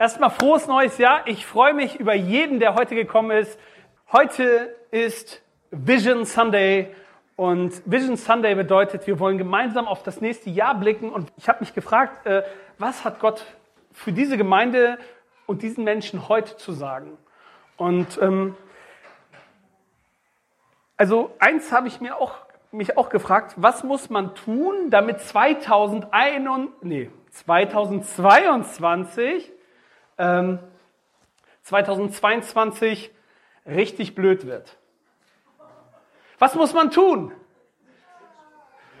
Erstmal frohes neues Jahr. Ich freue mich über jeden, der heute gekommen ist. Heute ist Vision Sunday und Vision Sunday bedeutet, wir wollen gemeinsam auf das nächste Jahr blicken und ich habe mich gefragt, äh, was hat Gott für diese Gemeinde und diesen Menschen heute zu sagen? Und ähm, also eins habe ich mir auch, mich auch gefragt, was muss man tun, damit 2001, nee, 2022, ähm, 2022 richtig blöd wird? Was muss man tun?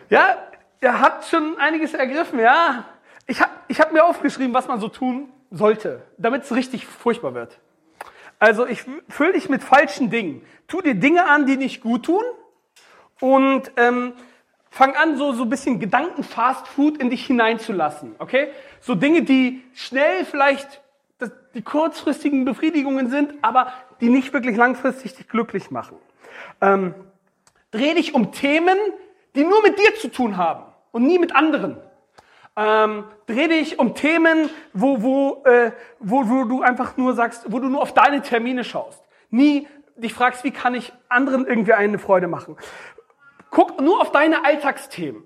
Ja, er hat schon einiges ergriffen, ja. Ich habe ich hab mir aufgeschrieben, was man so tun sollte, damit es richtig furchtbar wird. Also ich fülle dich mit falschen Dingen. Tu dir Dinge an, die nicht gut tun und ähm, fang an, so so bisschen Gedanken Fast Food in dich hineinzulassen, okay? So Dinge, die schnell vielleicht die kurzfristigen Befriedigungen sind, aber die nicht wirklich langfristig dich glücklich machen. Ähm, Dreh dich um Themen, die nur mit dir zu tun haben und nie mit anderen. Ähm, dreh dich um Themen, wo, wo, äh, wo, wo du einfach nur sagst, wo du nur auf deine Termine schaust. Nie dich fragst, wie kann ich anderen irgendwie eine Freude machen. Guck nur auf deine Alltagsthemen.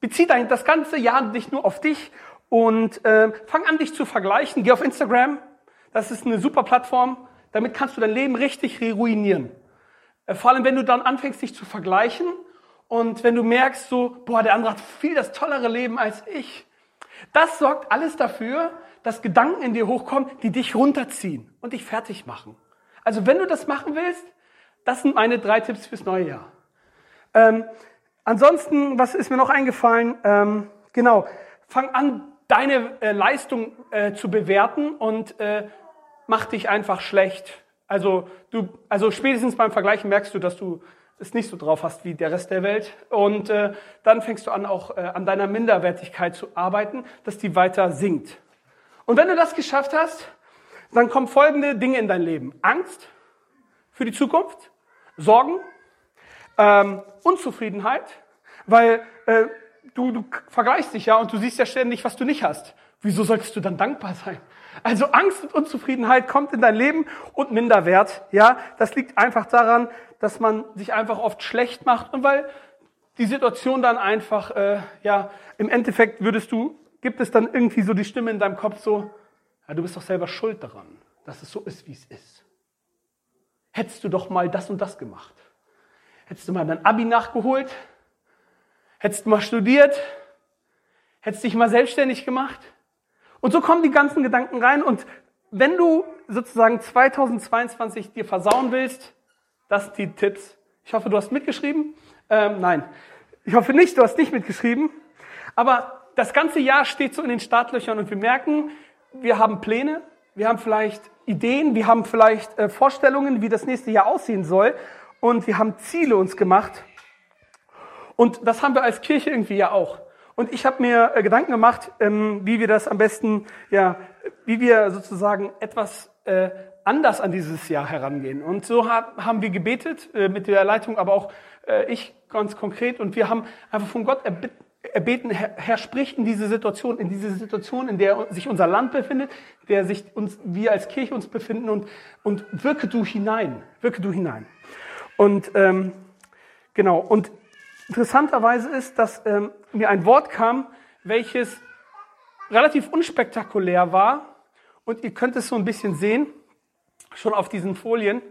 Bezieh dein, das ganze Jahr dich nur auf dich und äh, fang an, dich zu vergleichen. Geh auf Instagram. Das ist eine super Plattform. Damit kannst du dein Leben richtig ruinieren. Äh, vor allem, wenn du dann anfängst, dich zu vergleichen und wenn du merkst, so, boah, der andere hat viel das tollere Leben als ich. Das sorgt alles dafür, dass Gedanken in dir hochkommen, die dich runterziehen und dich fertig machen. Also wenn du das machen willst, das sind meine drei Tipps fürs neue Jahr. Ähm, ansonsten, was ist mir noch eingefallen? Ähm, genau, fang an, deine äh, Leistung äh, zu bewerten und äh, mach dich einfach schlecht also du, also spätestens beim Vergleichen merkst du, dass du es nicht so drauf hast wie der Rest der Welt. Und äh, dann fängst du an, auch äh, an deiner Minderwertigkeit zu arbeiten, dass die weiter sinkt. Und wenn du das geschafft hast, dann kommen folgende Dinge in dein Leben. Angst für die Zukunft, Sorgen, ähm, Unzufriedenheit, weil äh, du, du vergleichst dich ja und du siehst ja ständig, was du nicht hast. Wieso solltest du dann dankbar sein? Also Angst und Unzufriedenheit kommt in dein Leben und Minderwert. Ja, das liegt einfach daran, dass man sich einfach oft schlecht macht und weil die Situation dann einfach, äh, ja, im Endeffekt würdest du, gibt es dann irgendwie so die Stimme in deinem Kopf so, ja, du bist doch selber schuld daran, dass es so ist, wie es ist. Hättest du doch mal das und das gemacht. Hättest du mal dein Abi nachgeholt. Hättest mal studiert. Hättest dich mal selbstständig gemacht. Und so kommen die ganzen Gedanken rein. Und wenn du sozusagen 2022 dir versauen willst, das sind die Tipps. Ich hoffe, du hast mitgeschrieben. Ähm, nein, ich hoffe nicht, du hast nicht mitgeschrieben. Aber das ganze Jahr steht so in den Startlöchern und wir merken, wir haben Pläne, wir haben vielleicht Ideen, wir haben vielleicht äh, Vorstellungen, wie das nächste Jahr aussehen soll und wir haben Ziele uns gemacht. Und das haben wir als Kirche irgendwie ja auch. Und ich habe mir äh, Gedanken gemacht, ähm, wie wir das am besten, ja, wie wir sozusagen etwas äh, anders an dieses Jahr herangehen. Und so haben wir gebetet äh, mit der Leitung, aber auch ich ganz konkret. Und wir haben einfach von Gott erbeten, Herr, Herr, sprich in diese Situation, in diese Situation, in der sich unser Land befindet, der sich uns, wir als Kirche uns befinden und, und wirke du hinein, wirke du hinein. Und ähm, genau, und interessanterweise ist, dass ähm, mir ein Wort kam, welches relativ unspektakulär war. Und ihr könnt es so ein bisschen sehen, schon auf diesen Folien.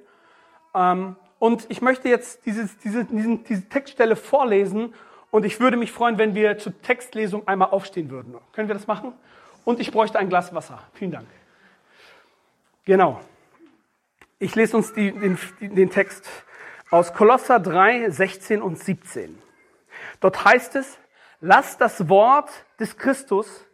Ähm, und ich möchte jetzt dieses, diese, diesen, diese Textstelle vorlesen. Und ich würde mich freuen, wenn wir zur Textlesung einmal aufstehen würden. Können wir das machen? Und ich bräuchte ein Glas Wasser. Vielen Dank. Genau. Ich lese uns die, den, den Text aus Kolosser 3, 16 und 17. Dort heißt es, lasst das Wort des Christus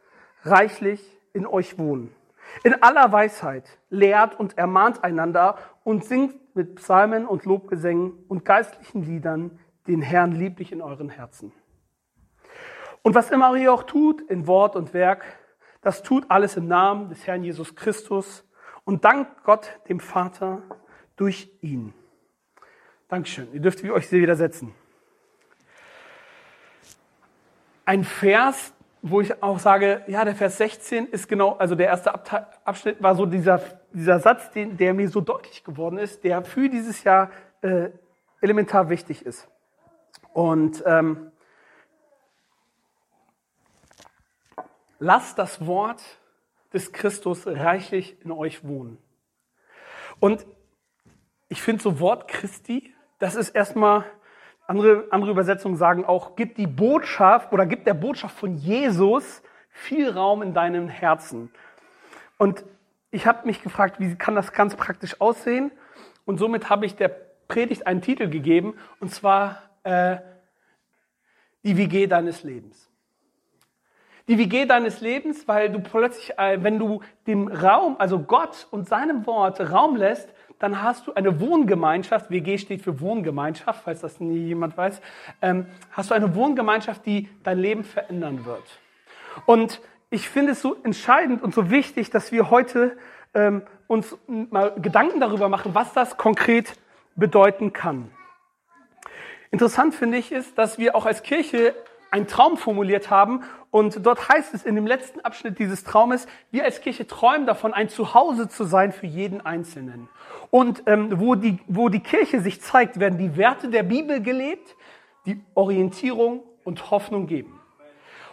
reichlich in euch wohnen. In aller Weisheit lehrt und ermahnt einander und singt mit Psalmen und Lobgesängen und geistlichen Liedern den Herrn lieblich in euren Herzen. Und was immer ihr auch tut, in Wort und Werk, das tut alles im Namen des Herrn Jesus Christus und dankt Gott, dem Vater, durch ihn. Dankeschön. Ihr dürft euch wieder setzen. Ein Vers, wo ich auch sage, ja, der Vers 16 ist genau, also der erste Abschnitt war so dieser, dieser Satz, den, der mir so deutlich geworden ist, der für dieses Jahr äh, elementar wichtig ist. Und ähm, lasst das Wort des Christus reichlich in euch wohnen. Und ich finde so Wort Christi, das ist erstmal, andere, andere Übersetzungen sagen auch, gibt die Botschaft oder gibt der Botschaft von Jesus viel Raum in deinem Herzen. Und ich habe mich gefragt, wie kann das ganz praktisch aussehen? Und somit habe ich der Predigt einen Titel gegeben, und zwar äh, die WG deines Lebens. Die WG deines Lebens, weil du plötzlich, äh, wenn du dem Raum, also Gott und seinem Wort Raum lässt, dann hast du eine Wohngemeinschaft, WG steht für Wohngemeinschaft, falls das nie jemand weiß, ähm, hast du eine Wohngemeinschaft, die dein Leben verändern wird. Und ich finde es so entscheidend und so wichtig, dass wir heute ähm, uns mal Gedanken darüber machen, was das konkret bedeuten kann. Interessant finde ich ist, dass wir auch als Kirche einen Traum formuliert haben und dort heißt es in dem letzten Abschnitt dieses Traumes, wir als Kirche träumen davon, ein Zuhause zu sein für jeden Einzelnen. Und ähm, wo, die, wo die Kirche sich zeigt, werden die Werte der Bibel gelebt, die Orientierung und Hoffnung geben.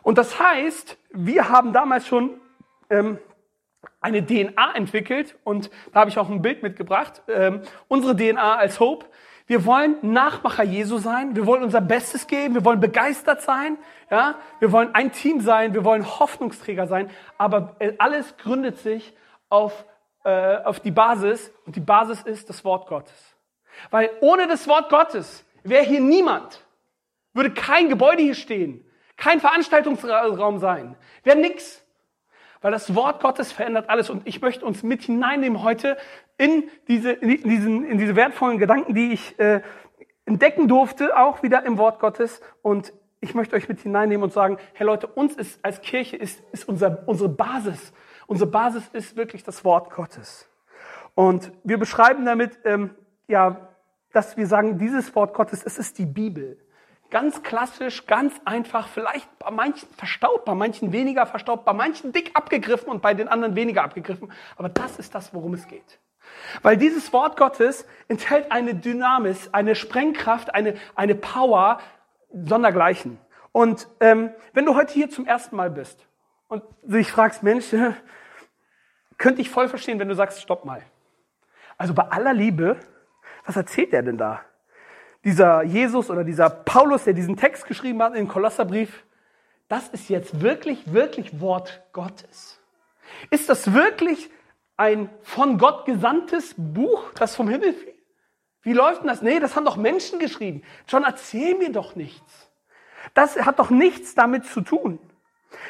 Und das heißt, wir haben damals schon ähm, eine DNA entwickelt und da habe ich auch ein Bild mitgebracht. Ähm, unsere DNA als Hope. Wir wollen Nachmacher Jesu sein. Wir wollen unser Bestes geben. Wir wollen begeistert sein. Ja, wir wollen ein Team sein. Wir wollen Hoffnungsträger sein. Aber alles gründet sich auf, äh, auf die Basis und die Basis ist das Wort Gottes. Weil ohne das Wort Gottes wäre hier niemand, würde kein Gebäude hier stehen, kein Veranstaltungsraum sein, wäre nix weil das Wort Gottes verändert alles. Und ich möchte uns mit hineinnehmen heute in diese, in diesen, in diese wertvollen Gedanken, die ich äh, entdecken durfte, auch wieder im Wort Gottes. Und ich möchte euch mit hineinnehmen und sagen, hey Leute, uns ist als Kirche ist, ist unser, unsere Basis. Unsere Basis ist wirklich das Wort Gottes. Und wir beschreiben damit, ähm, ja, dass wir sagen, dieses Wort Gottes, es ist die Bibel. Ganz klassisch, ganz einfach, vielleicht bei manchen verstaubt, bei manchen weniger verstaubt, bei manchen dick abgegriffen und bei den anderen weniger abgegriffen. Aber das ist das, worum es geht. Weil dieses Wort Gottes enthält eine Dynamis, eine Sprengkraft, eine, eine Power, sondergleichen. Und ähm, wenn du heute hier zum ersten Mal bist und dich fragst, Mensch, könnte ich voll verstehen, wenn du sagst, stopp mal. Also bei aller Liebe, was erzählt er denn da? dieser Jesus oder dieser Paulus, der diesen Text geschrieben hat im Kolosserbrief, das ist jetzt wirklich, wirklich Wort Gottes. Ist das wirklich ein von Gott gesandtes Buch, das vom Himmel fiel? Wie läuft denn das? Nee, das haben doch Menschen geschrieben. John, erzähl mir doch nichts. Das hat doch nichts damit zu tun.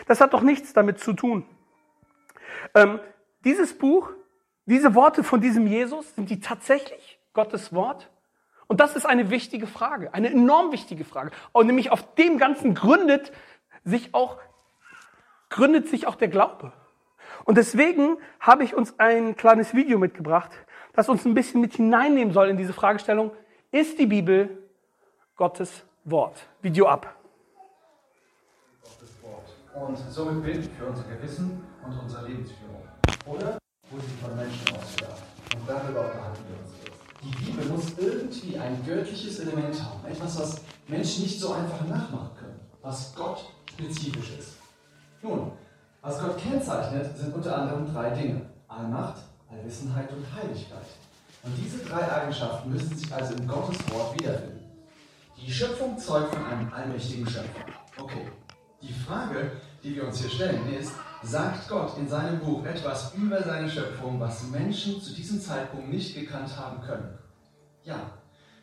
Das hat doch nichts damit zu tun. Ähm, dieses Buch, diese Worte von diesem Jesus, sind die tatsächlich Gottes Wort? Und das ist eine wichtige Frage, eine enorm wichtige Frage. Und nämlich auf dem Ganzen gründet sich auch, gründet sich auch der Glaube. Und deswegen habe ich uns ein kleines Video mitgebracht, das uns ein bisschen mit hineinnehmen soll in diese Fragestellung, ist die Bibel Gottes Wort? Video ab. Gottes Wort. Und somit Bild für unser Gewissen und unsere Lebensführung. Oder wurde sie von Menschen ausgedacht? Und darüber unterhalten wir uns jetzt. Die Bibel muss irgendwie ein göttliches Element haben. Etwas, was Menschen nicht so einfach nachmachen können. Was Gott spezifisch ist. Nun, was Gott kennzeichnet, sind unter anderem drei Dinge. Allmacht, Allwissenheit und Heiligkeit. Und diese drei Eigenschaften müssen sich also in Gottes Wort wiederfinden. Die Schöpfung zeugt von einem allmächtigen Schöpfer. Okay. Die Frage, die wir uns hier stellen, ist, sagt Gott in seinem Buch etwas über seine Schöpfung, was Menschen zu diesem Zeitpunkt nicht gekannt haben können? Ja.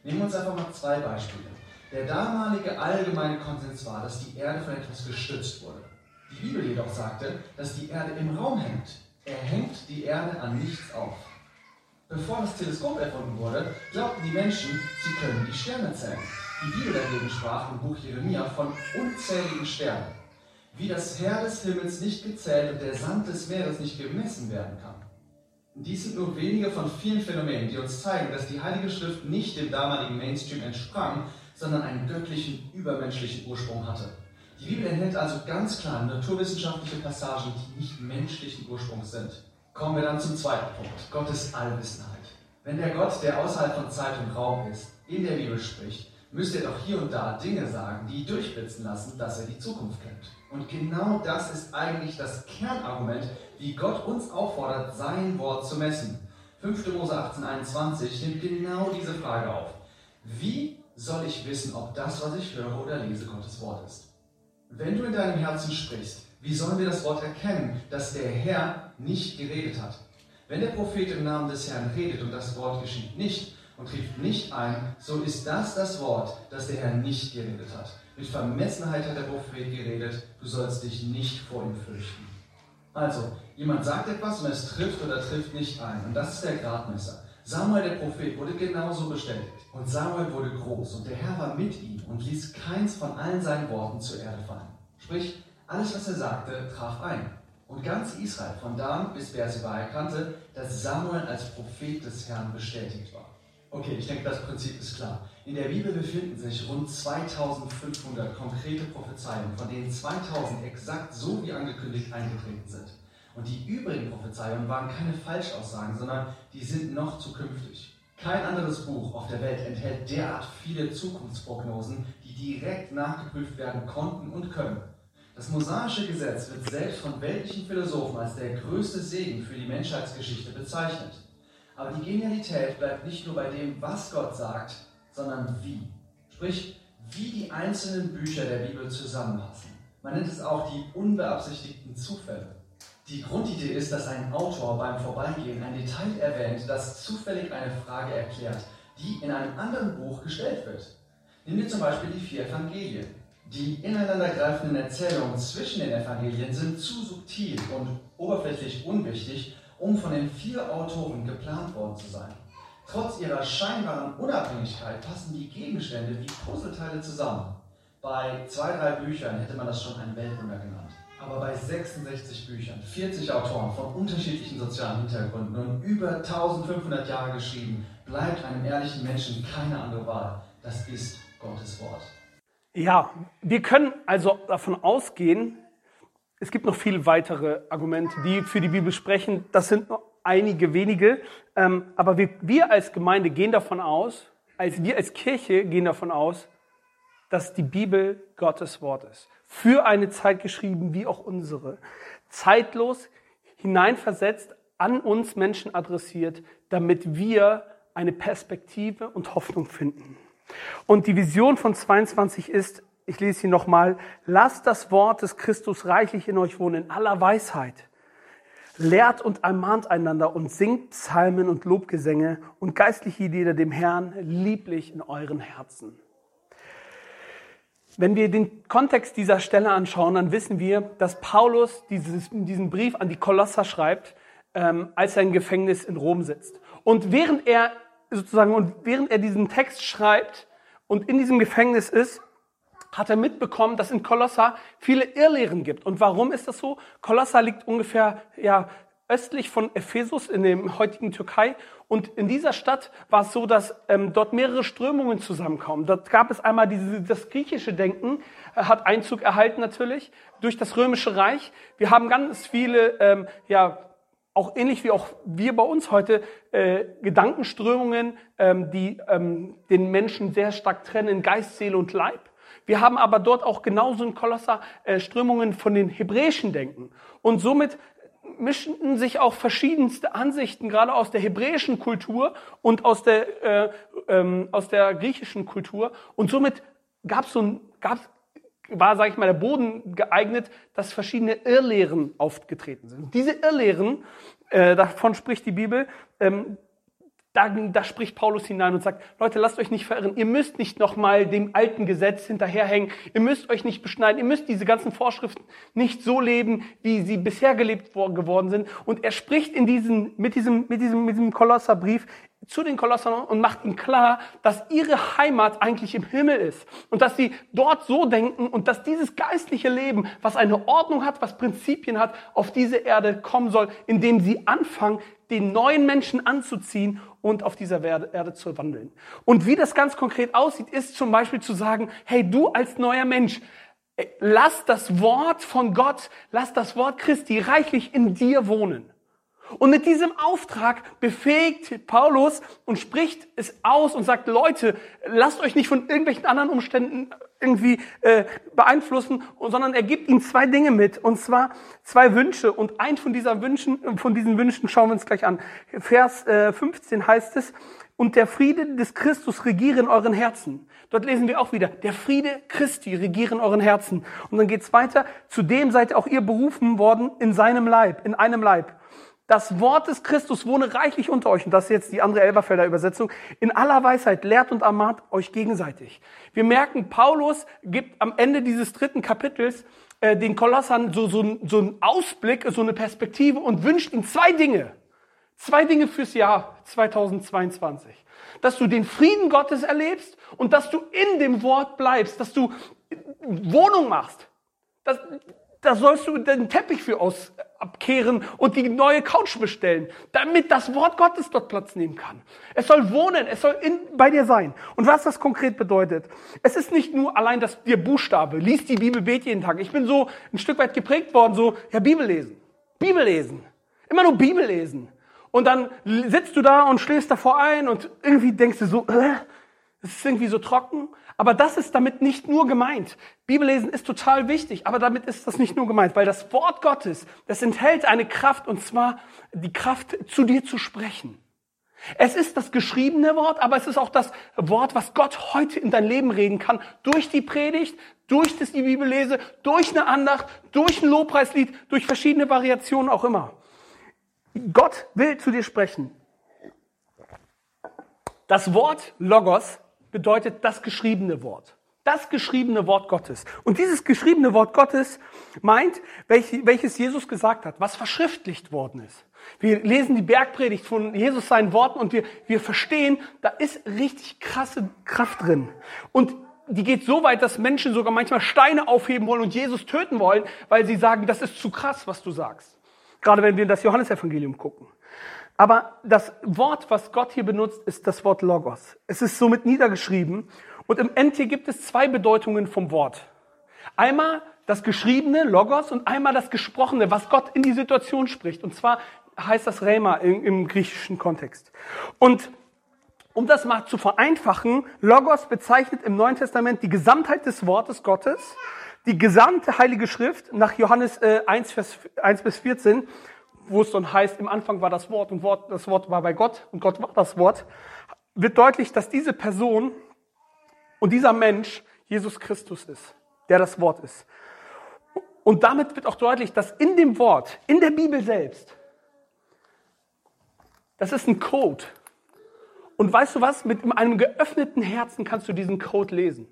Nehmen wir uns einfach mal zwei Beispiele. Der damalige allgemeine Konsens war, dass die Erde von etwas gestützt wurde. Die Bibel jedoch sagte, dass die Erde im Raum hängt. Er hängt die Erde an nichts auf. Bevor das Teleskop erfunden wurde, glaubten die Menschen, sie können die Sterne zählen. Die Bibel dagegen sprach im Buch Jeremia von unzähligen Sternen wie das Heer des Himmels nicht gezählt und der Sand des Meeres nicht gemessen werden kann. Dies sind nur wenige von vielen Phänomenen, die uns zeigen, dass die Heilige Schrift nicht dem damaligen Mainstream entsprang, sondern einen göttlichen, übermenschlichen Ursprung hatte. Die Bibel enthält also ganz klar naturwissenschaftliche Passagen, die nicht menschlichen Ursprungs sind. Kommen wir dann zum zweiten Punkt, Gottes Allwissenheit. Wenn der Gott, der außerhalb von Zeit und Raum ist, in der Bibel spricht, müsst ihr doch hier und da Dinge sagen, die durchblitzen lassen, dass er die Zukunft kennt. Und genau das ist eigentlich das Kernargument, wie Gott uns auffordert, sein Wort zu messen. 5. Mose 18,21 nimmt genau diese Frage auf. Wie soll ich wissen, ob das, was ich höre oder lese, Gottes Wort ist? Wenn du in deinem Herzen sprichst, wie sollen wir das Wort erkennen, dass der Herr nicht geredet hat? Wenn der Prophet im Namen des Herrn redet und das Wort geschieht nicht und trifft nicht ein, so ist das das Wort, das der Herr nicht geredet hat. Mit Vermessenheit hat der Prophet geredet, du sollst dich nicht vor ihm fürchten. Also, jemand sagt etwas und es trifft oder trifft nicht ein. Und das ist der Gradmesser. Samuel, der Prophet, wurde genauso bestätigt. Und Samuel wurde groß und der Herr war mit ihm und ließ keins von allen seinen Worten zur Erde fallen. Sprich, alles, was er sagte, traf ein. Und ganz Israel, von Dan bis Beersheba, erkannte, dass Samuel als Prophet des Herrn bestätigt war. Okay, ich denke, das Prinzip ist klar. In der Bibel befinden sich rund 2500 konkrete Prophezeiungen, von denen 2000 exakt so wie angekündigt eingetreten sind. Und die übrigen Prophezeiungen waren keine Falschaussagen, sondern die sind noch zukünftig. Kein anderes Buch auf der Welt enthält derart viele Zukunftsprognosen, die direkt nachgeprüft werden konnten und können. Das mosaische Gesetz wird selbst von weltlichen Philosophen als der größte Segen für die Menschheitsgeschichte bezeichnet. Aber die Genialität bleibt nicht nur bei dem, was Gott sagt, sondern wie. Sprich, wie die einzelnen Bücher der Bibel zusammenpassen. Man nennt es auch die unbeabsichtigten Zufälle. Die Grundidee ist, dass ein Autor beim Vorbeigehen ein Detail erwähnt, das zufällig eine Frage erklärt, die in einem anderen Buch gestellt wird. Nehmen wir zum Beispiel die vier Evangelien. Die ineinandergreifenden Erzählungen zwischen den Evangelien sind zu subtil und oberflächlich unwichtig, um von den vier Autoren geplant worden zu sein. Trotz ihrer scheinbaren Unabhängigkeit passen die Gegenstände wie Puzzleteile zusammen. Bei zwei, drei Büchern hätte man das schon ein Weltwunder genannt. Aber bei 66 Büchern, 40 Autoren von unterschiedlichen sozialen Hintergründen und über 1500 Jahre geschrieben, bleibt einem ehrlichen Menschen keine andere Wahl. Das ist Gottes Wort. Ja, wir können also davon ausgehen, es gibt noch viele weitere Argumente, die für die Bibel sprechen. Das sind nur einige wenige. Ähm, aber wir, wir als Gemeinde gehen davon aus, als wir als Kirche gehen davon aus, dass die Bibel Gottes Wort ist. Für eine Zeit geschrieben, wie auch unsere. Zeitlos hineinversetzt, an uns Menschen adressiert, damit wir eine Perspektive und Hoffnung finden. Und die Vision von 22 ist, ich lese sie nochmal, lasst das Wort des Christus reichlich in euch wohnen, in aller Weisheit. Lehrt und ermahnt einander und singt Psalmen und Lobgesänge und geistliche Lieder dem Herrn lieblich in euren Herzen. Wenn wir den Kontext dieser Stelle anschauen, dann wissen wir, dass Paulus dieses, diesen Brief an die Kolosser schreibt, ähm, als er im Gefängnis in Rom sitzt. Und während er sozusagen und während er diesen Text schreibt und in diesem Gefängnis ist, hat er mitbekommen, dass in Kolossa viele Irrlehren gibt. Und warum ist das so? Kolossa liegt ungefähr ja, östlich von Ephesus in dem heutigen Türkei. Und in dieser Stadt war es so, dass ähm, dort mehrere Strömungen zusammenkommen. Dort gab es einmal diese, das griechische Denken, äh, hat Einzug erhalten natürlich durch das römische Reich. Wir haben ganz viele, ähm, ja, auch ähnlich wie auch wir bei uns heute, äh, Gedankenströmungen, ähm, die ähm, den Menschen sehr stark trennen, Geist, Seele und Leib. Wir haben aber dort auch genauso in Kolosser äh, Strömungen von den hebräischen Denken. Und somit mischten sich auch verschiedenste Ansichten, gerade aus der hebräischen Kultur und aus der, äh, ähm, aus der griechischen Kultur. Und somit gab so ein, gab's, war, sage ich mal, der Boden geeignet, dass verschiedene Irrlehren aufgetreten sind. Diese Irrlehren, äh, davon spricht die Bibel, ähm, da, da spricht Paulus hinein und sagt, Leute, lasst euch nicht verirren. Ihr müsst nicht nochmal dem alten Gesetz hinterherhängen. Ihr müsst euch nicht beschneiden. Ihr müsst diese ganzen Vorschriften nicht so leben, wie sie bisher gelebt geworden sind. Und er spricht in diesen, mit diesem, mit diesem, mit diesem Kolosserbrief zu den Kolossern und macht ihnen klar, dass ihre Heimat eigentlich im Himmel ist und dass sie dort so denken und dass dieses geistliche Leben, was eine Ordnung hat, was Prinzipien hat, auf diese Erde kommen soll, indem sie anfangen, den neuen Menschen anzuziehen und auf dieser Erde zu wandeln. Und wie das ganz konkret aussieht, ist zum Beispiel zu sagen, hey, du als neuer Mensch, Lass das Wort von Gott, lass das Wort Christi reichlich in dir wohnen. Und mit diesem Auftrag befähigt Paulus und spricht es aus und sagt, Leute, lasst euch nicht von irgendwelchen anderen Umständen irgendwie äh, beeinflussen, sondern er gibt ihnen zwei Dinge mit, und zwar zwei Wünsche. Und ein von, dieser Wünschen, von diesen Wünschen schauen wir uns gleich an. Vers äh, 15 heißt es, und der Friede des Christus regiere in euren Herzen. Dort lesen wir auch wieder, der Friede Christi regiere in euren Herzen. Und dann geht's weiter, zudem seid auch ihr berufen worden in seinem Leib, in einem Leib. Das Wort des Christus wohne reichlich unter euch. Und das ist jetzt die andere Elberfelder Übersetzung. In aller Weisheit lehrt und ermahnt euch gegenseitig. Wir merken, Paulus gibt am Ende dieses dritten Kapitels äh, den Kolossern so, so, so einen Ausblick, so eine Perspektive und wünscht ihnen zwei Dinge. Zwei Dinge fürs Jahr 2022. Dass du den Frieden Gottes erlebst und dass du in dem Wort bleibst, dass du Wohnung machst. Das, da sollst du den Teppich für aus, abkehren und die neue Couch bestellen, damit das Wort Gottes dort Platz nehmen kann. Es soll wohnen, es soll in, bei dir sein. Und was das konkret bedeutet, es ist nicht nur allein das dir Buchstabe, lies die Bibel, bet jeden Tag. Ich bin so ein Stück weit geprägt worden, so, ja, Bibel lesen, Bibel lesen, immer nur Bibel lesen. Und dann sitzt du da und schläfst davor ein und irgendwie denkst du so, äh, es ist irgendwie so trocken. Aber das ist damit nicht nur gemeint. Bibellesen ist total wichtig, aber damit ist das nicht nur gemeint, weil das Wort Gottes, das enthält eine Kraft, und zwar die Kraft, zu dir zu sprechen. Es ist das geschriebene Wort, aber es ist auch das Wort, was Gott heute in dein Leben reden kann, durch die Predigt, durch das die Bibellese, durch eine Andacht, durch ein Lobpreislied, durch verschiedene Variationen auch immer. Gott will zu dir sprechen. Das Wort Logos bedeutet das geschriebene Wort. Das geschriebene Wort Gottes. Und dieses geschriebene Wort Gottes meint, welches Jesus gesagt hat, was verschriftlicht worden ist. Wir lesen die Bergpredigt von Jesus seinen Worten und wir, wir verstehen, da ist richtig krasse Kraft drin. Und die geht so weit, dass Menschen sogar manchmal Steine aufheben wollen und Jesus töten wollen, weil sie sagen, das ist zu krass, was du sagst. Gerade wenn wir in das Johannesevangelium gucken. Aber das Wort, was Gott hier benutzt, ist das Wort Logos. Es ist somit niedergeschrieben. Und im NT gibt es zwei Bedeutungen vom Wort. Einmal das geschriebene Logos und einmal das gesprochene, was Gott in die Situation spricht. Und zwar heißt das Rema im, im griechischen Kontext. Und um das mal zu vereinfachen, Logos bezeichnet im Neuen Testament die Gesamtheit des Wortes Gottes, die gesamte Heilige Schrift nach Johannes äh, 1, Vers 1 bis 14 wo es dann heißt, im Anfang war das Wort und Wort, das Wort war bei Gott und Gott war das Wort, wird deutlich, dass diese Person und dieser Mensch Jesus Christus ist, der das Wort ist. Und damit wird auch deutlich, dass in dem Wort, in der Bibel selbst, das ist ein Code. Und weißt du was? Mit einem geöffneten Herzen kannst du diesen Code lesen.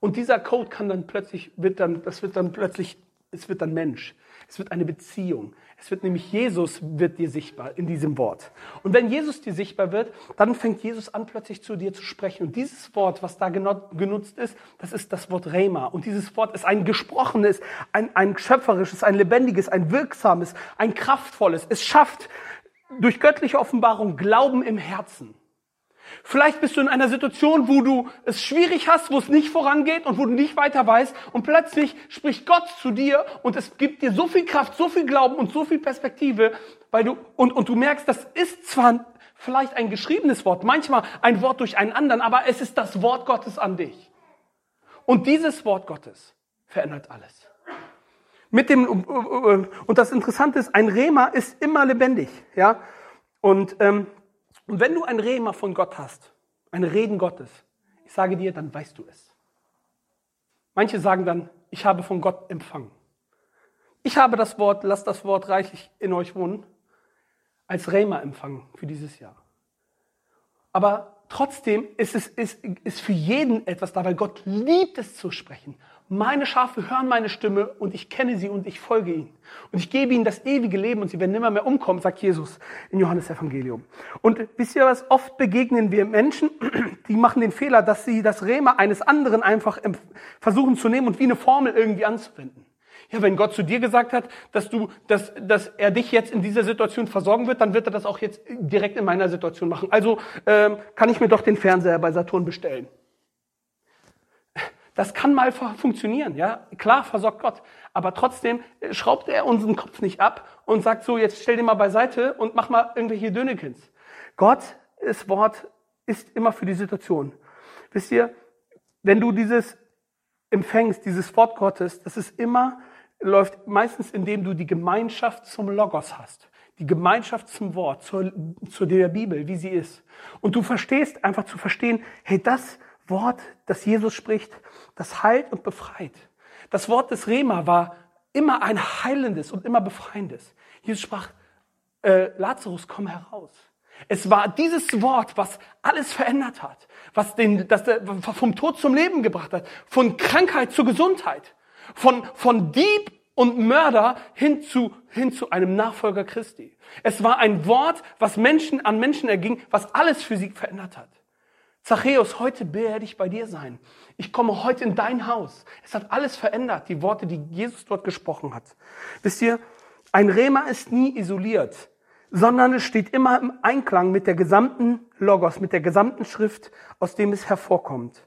Und dieser Code kann dann plötzlich, wird dann, das wird dann plötzlich, es wird dann Mensch. Es wird eine Beziehung. Es wird nämlich Jesus wird dir sichtbar in diesem Wort. Und wenn Jesus dir sichtbar wird, dann fängt Jesus an, plötzlich zu dir zu sprechen. Und dieses Wort, was da genutzt ist, das ist das Wort Rema. Und dieses Wort ist ein gesprochenes, ein, ein schöpferisches, ein lebendiges, ein wirksames, ein kraftvolles. Es schafft durch göttliche Offenbarung Glauben im Herzen. Vielleicht bist du in einer Situation, wo du es schwierig hast, wo es nicht vorangeht und wo du nicht weiter weißt und plötzlich spricht Gott zu dir und es gibt dir so viel Kraft, so viel Glauben und so viel Perspektive, weil du und, und du merkst, das ist zwar vielleicht ein geschriebenes Wort, manchmal ein Wort durch einen anderen, aber es ist das Wort Gottes an dich. Und dieses Wort Gottes verändert alles. Mit dem und das Interessante ist, ein Rema ist immer lebendig, ja. Und ähm, und wenn du ein Rema von Gott hast, ein Reden Gottes, ich sage dir, dann weißt du es. Manche sagen dann, ich habe von Gott empfangen. Ich habe das Wort, lasst das Wort reichlich in euch wohnen, als Rema empfangen für dieses Jahr. Aber trotzdem ist es ist, ist für jeden etwas da, weil Gott liebt es zu sprechen. Meine Schafe hören meine Stimme und ich kenne sie und ich folge ihnen. Und ich gebe ihnen das ewige Leben und sie werden nimmer mehr umkommen, sagt Jesus in Johannes Evangelium. Und wisst ihr was? Oft begegnen wir Menschen, die machen den Fehler, dass sie das Rema eines anderen einfach versuchen zu nehmen und wie eine Formel irgendwie anzuwenden. Ja, wenn Gott zu dir gesagt hat, dass du, dass, dass er dich jetzt in dieser Situation versorgen wird, dann wird er das auch jetzt direkt in meiner Situation machen. Also ähm, kann ich mir doch den Fernseher bei Saturn bestellen. Das kann mal funktionieren, ja. Klar versorgt Gott. Aber trotzdem äh, schraubt er unseren Kopf nicht ab und sagt so, jetzt stell dir mal beiseite und mach mal irgendwelche Dönekins. Gott, das Wort ist immer für die Situation. Wisst ihr, wenn du dieses empfängst, dieses Wort Gottes, das ist immer, läuft meistens, indem du die Gemeinschaft zum Logos hast. Die Gemeinschaft zum Wort, zur, zu der Bibel, wie sie ist. Und du verstehst, einfach zu verstehen, hey, das Wort, das Jesus spricht, das heilt und befreit. Das Wort des Rema war immer ein heilendes und immer befreiendes. Jesus sprach, äh, Lazarus, komm heraus. Es war dieses Wort, was alles verändert hat, was den, das vom Tod zum Leben gebracht hat, von Krankheit zur Gesundheit, von, von Dieb und Mörder hin zu, hin zu einem Nachfolger Christi. Es war ein Wort, was Menschen an Menschen erging, was alles für sie verändert hat. Zachäus, heute werde ich bei dir sein. Ich komme heute in dein Haus. Es hat alles verändert, die Worte, die Jesus dort gesprochen hat. Wisst ihr, ein Rema ist nie isoliert, sondern es steht immer im Einklang mit der gesamten Logos, mit der gesamten Schrift, aus dem es hervorkommt.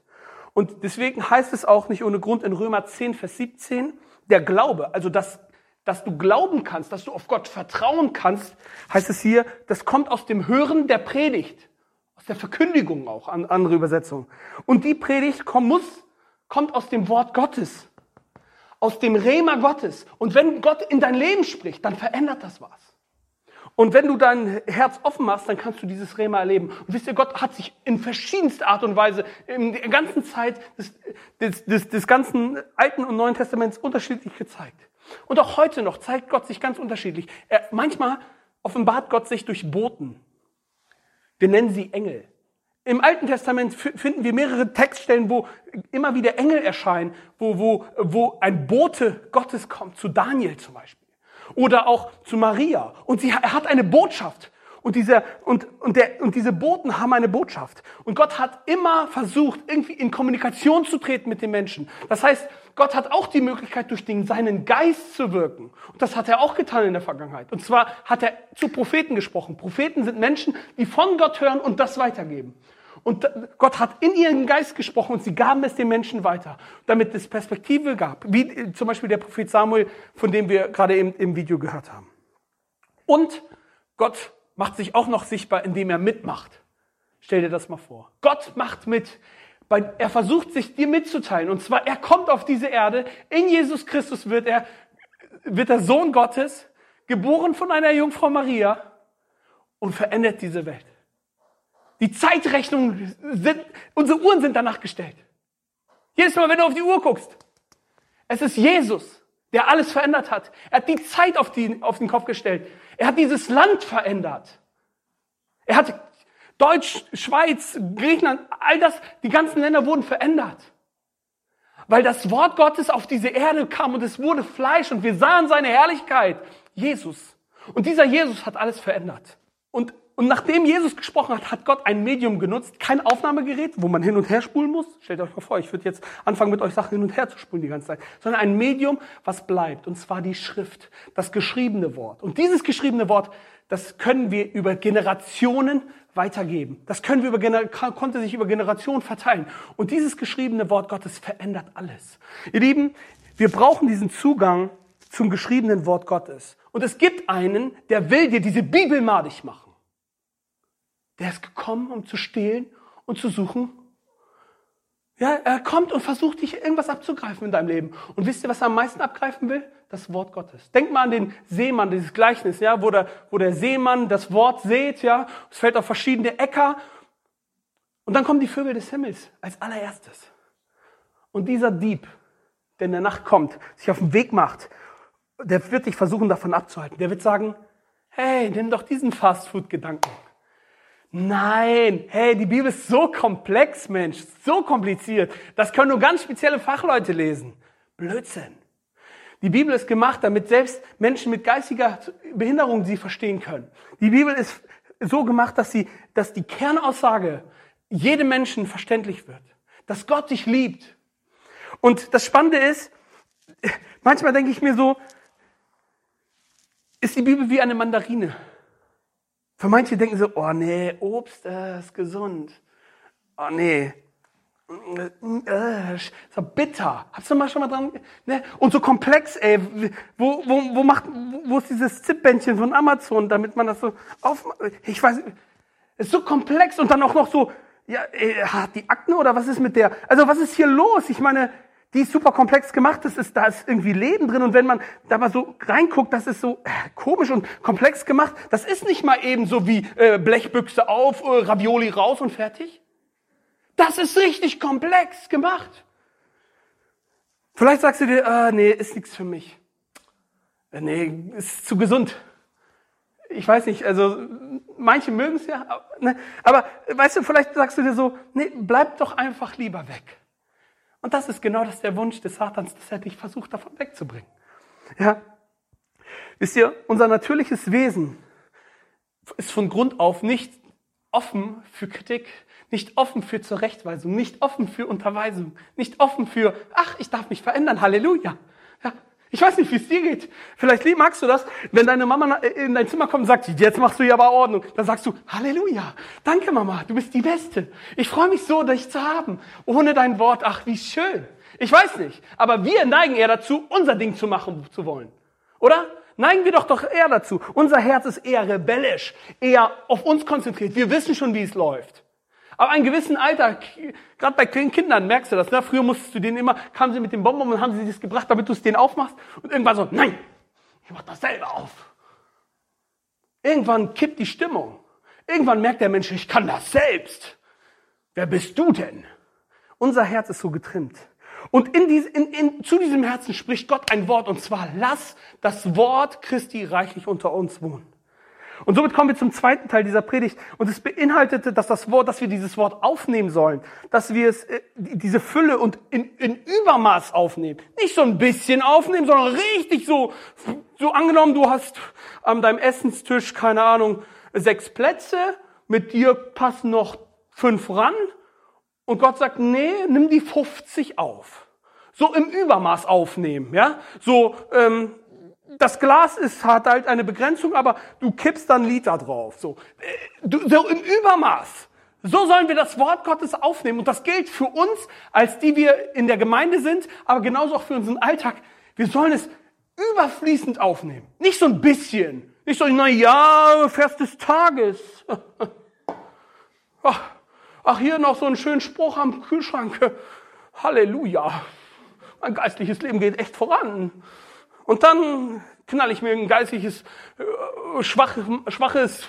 Und deswegen heißt es auch nicht ohne Grund in Römer 10, Vers 17, der Glaube, also das, dass du glauben kannst, dass du auf Gott vertrauen kannst, heißt es hier, das kommt aus dem Hören der Predigt aus der Verkündigung auch, an andere Übersetzungen. Und die Predigt kommt, muss, kommt aus dem Wort Gottes, aus dem Rema Gottes. Und wenn Gott in dein Leben spricht, dann verändert das was. Und wenn du dein Herz offen machst, dann kannst du dieses Rema erleben. Und wisst ihr, Gott hat sich in verschiedenster Art und Weise in der ganzen Zeit des, des, des, des ganzen Alten und Neuen Testaments unterschiedlich gezeigt. Und auch heute noch zeigt Gott sich ganz unterschiedlich. Er, manchmal offenbart Gott sich durch Boten. Wir nennen sie Engel. Im Alten Testament finden wir mehrere Textstellen, wo immer wieder Engel erscheinen, wo, wo, wo ein Bote Gottes kommt, zu Daniel zum Beispiel. Oder auch zu Maria. Und sie, er hat eine Botschaft. Und, dieser, und, und, der, und diese Boten haben eine Botschaft. Und Gott hat immer versucht, irgendwie in Kommunikation zu treten mit den Menschen. Das heißt, Gott hat auch die Möglichkeit, durch den, seinen Geist zu wirken. Und das hat er auch getan in der Vergangenheit. Und zwar hat er zu Propheten gesprochen. Propheten sind Menschen, die von Gott hören und das weitergeben. Und Gott hat in ihren Geist gesprochen und sie gaben es den Menschen weiter, damit es Perspektive gab. Wie zum Beispiel der Prophet Samuel, von dem wir gerade eben im Video gehört haben. Und Gott macht sich auch noch sichtbar, indem er mitmacht. Stell dir das mal vor. Gott macht mit. Er versucht sich dir mitzuteilen. Und zwar, er kommt auf diese Erde. In Jesus Christus wird er, wird der Sohn Gottes, geboren von einer Jungfrau Maria und verändert diese Welt. Die Zeitrechnungen sind, unsere Uhren sind danach gestellt. Jedes Mal, wenn du auf die Uhr guckst, es ist Jesus, der alles verändert hat. Er hat die Zeit auf, die, auf den Kopf gestellt. Er hat dieses Land verändert. Er hat Deutsch, Schweiz, Griechenland, all das, die ganzen Länder wurden verändert. Weil das Wort Gottes auf diese Erde kam und es wurde Fleisch und wir sahen seine Herrlichkeit. Jesus. Und dieser Jesus hat alles verändert. Und und nachdem Jesus gesprochen hat, hat Gott ein Medium genutzt, kein Aufnahmegerät, wo man hin und her spulen muss. Stellt euch mal vor, ich würde jetzt anfangen, mit euch Sachen hin und her zu spulen die ganze Zeit, sondern ein Medium, was bleibt, und zwar die Schrift, das geschriebene Wort. Und dieses geschriebene Wort, das können wir über Generationen weitergeben. Das können wir über, konnte sich über Generationen verteilen. Und dieses geschriebene Wort Gottes verändert alles. Ihr Lieben, wir brauchen diesen Zugang zum geschriebenen Wort Gottes. Und es gibt einen, der will dir diese Bibel madig machen. Der ist gekommen, um zu stehlen und zu suchen. Ja, er kommt und versucht dich irgendwas abzugreifen in deinem Leben. Und wisst ihr, was er am meisten abgreifen will? Das Wort Gottes. Denkt mal an den Seemann, dieses Gleichnis, ja, wo der, wo der Seemann das Wort seht, ja, es fällt auf verschiedene Äcker. Und dann kommen die Vögel des Himmels als allererstes. Und dieser Dieb, der in der Nacht kommt, sich auf den Weg macht, der wird dich versuchen, davon abzuhalten. Der wird sagen, hey, nimm doch diesen Fastfood-Gedanken. Nein, hey, die Bibel ist so komplex, Mensch, so kompliziert. Das können nur ganz spezielle Fachleute lesen. Blödsinn. Die Bibel ist gemacht, damit selbst Menschen mit geistiger Behinderung sie verstehen können. Die Bibel ist so gemacht, dass sie, dass die Kernaussage jedem Menschen verständlich wird. Dass Gott dich liebt. Und das Spannende ist, manchmal denke ich mir so, ist die Bibel wie eine Mandarine. Für manche denken so, oh nee, Obst äh, ist gesund. Oh nee. äh, so bitter. Hast du mal schon mal dran? Ne? Und so komplex, ey. Wo, wo, wo macht, wo ist dieses Zipbändchen von Amazon, damit man das so auf, ich weiß, ist so komplex und dann auch noch so, ja, ey, hat die Akten oder was ist mit der? Also was ist hier los? Ich meine, die ist super komplex gemacht, das ist, da ist irgendwie Leben drin und wenn man da mal so reinguckt, das ist so äh, komisch und komplex gemacht. Das ist nicht mal eben so wie äh, Blechbüchse auf, äh, Ravioli raus und fertig. Das ist richtig komplex gemacht. Vielleicht sagst du dir, ah, nee, ist nichts für mich. Äh, nee, ist zu gesund. Ich weiß nicht, also manche mögen es ja, ne? aber weißt du, vielleicht sagst du dir so, nee, bleib doch einfach lieber weg. Und das ist genau das der Wunsch des Satans, dass er dich versucht, davon wegzubringen. Ja? Wisst ihr, unser natürliches Wesen ist von Grund auf nicht offen für Kritik, nicht offen für Zurechtweisung, nicht offen für Unterweisung, nicht offen für, ach, ich darf mich verändern, Halleluja. Ja, ich weiß nicht, wie es dir geht. Vielleicht magst du das, wenn deine Mama in dein Zimmer kommt und sagt, jetzt machst du hier aber Ordnung. Dann sagst du, Halleluja, danke Mama, du bist die Beste. Ich freue mich so, dich zu haben. Ohne dein Wort, ach, wie schön. Ich weiß nicht, aber wir neigen eher dazu, unser Ding zu machen zu wollen. Oder? Neigen wir doch doch eher dazu. Unser Herz ist eher rebellisch, eher auf uns konzentriert. Wir wissen schon, wie es läuft. Aber ein gewissen Alter, gerade bei kleinen Kindern merkst du das. Ne? Früher musstest du denen immer, kamen sie mit dem Bonbon und haben sie das gebracht, damit du es denen aufmachst. Und irgendwann so, nein, ich mach das selber auf. Irgendwann kippt die Stimmung. Irgendwann merkt der Mensch, ich kann das selbst. Wer bist du denn? Unser Herz ist so getrimmt. Und in dies, in, in, zu diesem Herzen spricht Gott ein Wort, und zwar, lass das Wort Christi reichlich unter uns wohnen. Und somit kommen wir zum zweiten Teil dieser Predigt. Und es beinhaltete, dass das Wort, dass wir dieses Wort aufnehmen sollen, dass wir es, äh, diese Fülle und in, in Übermaß aufnehmen. Nicht so ein bisschen aufnehmen, sondern richtig so, so angenommen, du hast an deinem Essenstisch, keine Ahnung, sechs Plätze, mit dir passen noch fünf ran. Und Gott sagt, nee, nimm die 50 auf. So im Übermaß aufnehmen, ja? So, ähm, das Glas ist, hat halt eine Begrenzung, aber du kippst dann Liter drauf. So, äh, du, so im Übermaß. So sollen wir das Wort Gottes aufnehmen. Und das gilt für uns, als die wir in der Gemeinde sind, aber genauso auch für unseren Alltag. Wir sollen es überfließend aufnehmen. Nicht so ein bisschen. Nicht so, na ja, Vers des Tages. Ach, hier noch so ein schönen Spruch am Kühlschrank. Halleluja. Mein geistliches Leben geht echt voran. Und dann knall ich mir ein geistliches, äh, schwach, schwaches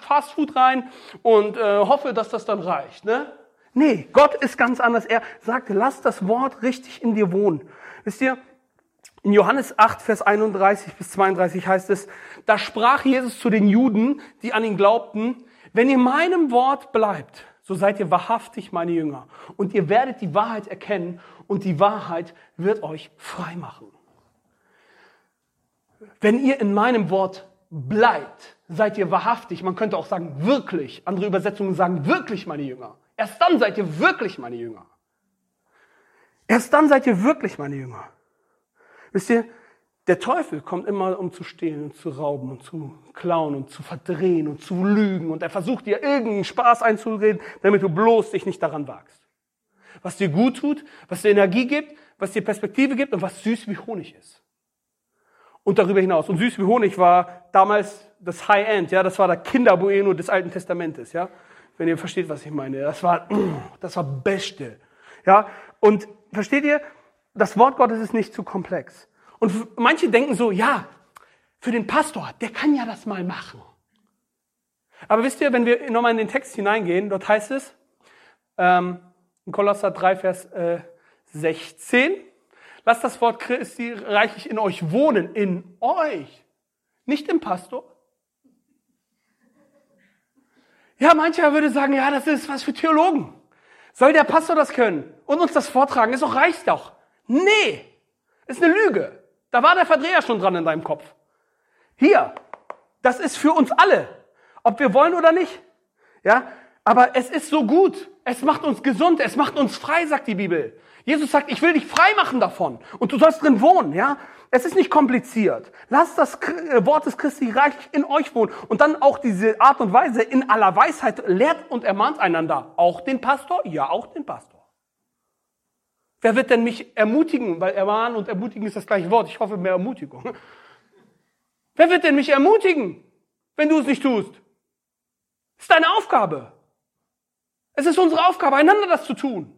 Fastfood rein und äh, hoffe, dass das dann reicht. Ne? Nee, Gott ist ganz anders. Er sagt, lass das Wort richtig in dir wohnen. Wisst ihr, in Johannes 8, Vers 31 bis 32 heißt es, da sprach Jesus zu den Juden, die an ihn glaubten, wenn ihr meinem Wort bleibt, so seid ihr wahrhaftig meine Jünger. Und ihr werdet die Wahrheit erkennen und die Wahrheit wird euch frei machen. Wenn ihr in meinem Wort bleibt, seid ihr wahrhaftig. Man könnte auch sagen, wirklich. Andere Übersetzungen sagen, wirklich meine Jünger. Erst dann seid ihr wirklich meine Jünger. Erst dann seid ihr wirklich meine Jünger. Wisst ihr, der Teufel kommt immer, um zu stehlen und zu rauben und zu klauen und zu verdrehen und zu lügen. Und er versucht dir irgendeinen Spaß einzureden, damit du bloß dich nicht daran wagst. Was dir gut tut, was dir Energie gibt, was dir Perspektive gibt und was süß wie Honig ist und darüber hinaus. Und süß wie Honig war damals das High-End, ja, das war der Kinderbueno des Alten Testamentes, ja. Wenn ihr versteht, was ich meine. Das war, das war Beste, ja. Und versteht ihr, das Wort Gottes ist nicht zu komplex. Und manche denken so, ja, für den Pastor, der kann ja das mal machen. Aber wisst ihr, wenn wir nochmal in den Text hineingehen, dort heißt es, ähm, in Kolosser 3, Vers äh, 16, Lasst das Wort Christi reichlich in euch wohnen, in euch, nicht im Pastor. Ja, mancher würde sagen, ja, das ist was für Theologen. Soll der Pastor das können und uns das vortragen? Ist doch reicht doch. Nee, ist eine Lüge. Da war der Verdreher schon dran in deinem Kopf. Hier, das ist für uns alle, ob wir wollen oder nicht. Ja, aber es ist so gut. Es macht uns gesund. Es macht uns frei, sagt die Bibel. Jesus sagt, ich will dich frei machen davon. Und du sollst drin wohnen, ja? Es ist nicht kompliziert. Lasst das äh, Wort des Christi reichlich in euch wohnen. Und dann auch diese Art und Weise in aller Weisheit lehrt und ermahnt einander. Auch den Pastor? Ja, auch den Pastor. Wer wird denn mich ermutigen? Weil ermahnen und ermutigen ist das gleiche Wort. Ich hoffe mehr Ermutigung. Wer wird denn mich ermutigen, wenn du es nicht tust? Das ist deine Aufgabe. Es ist unsere Aufgabe, einander das zu tun.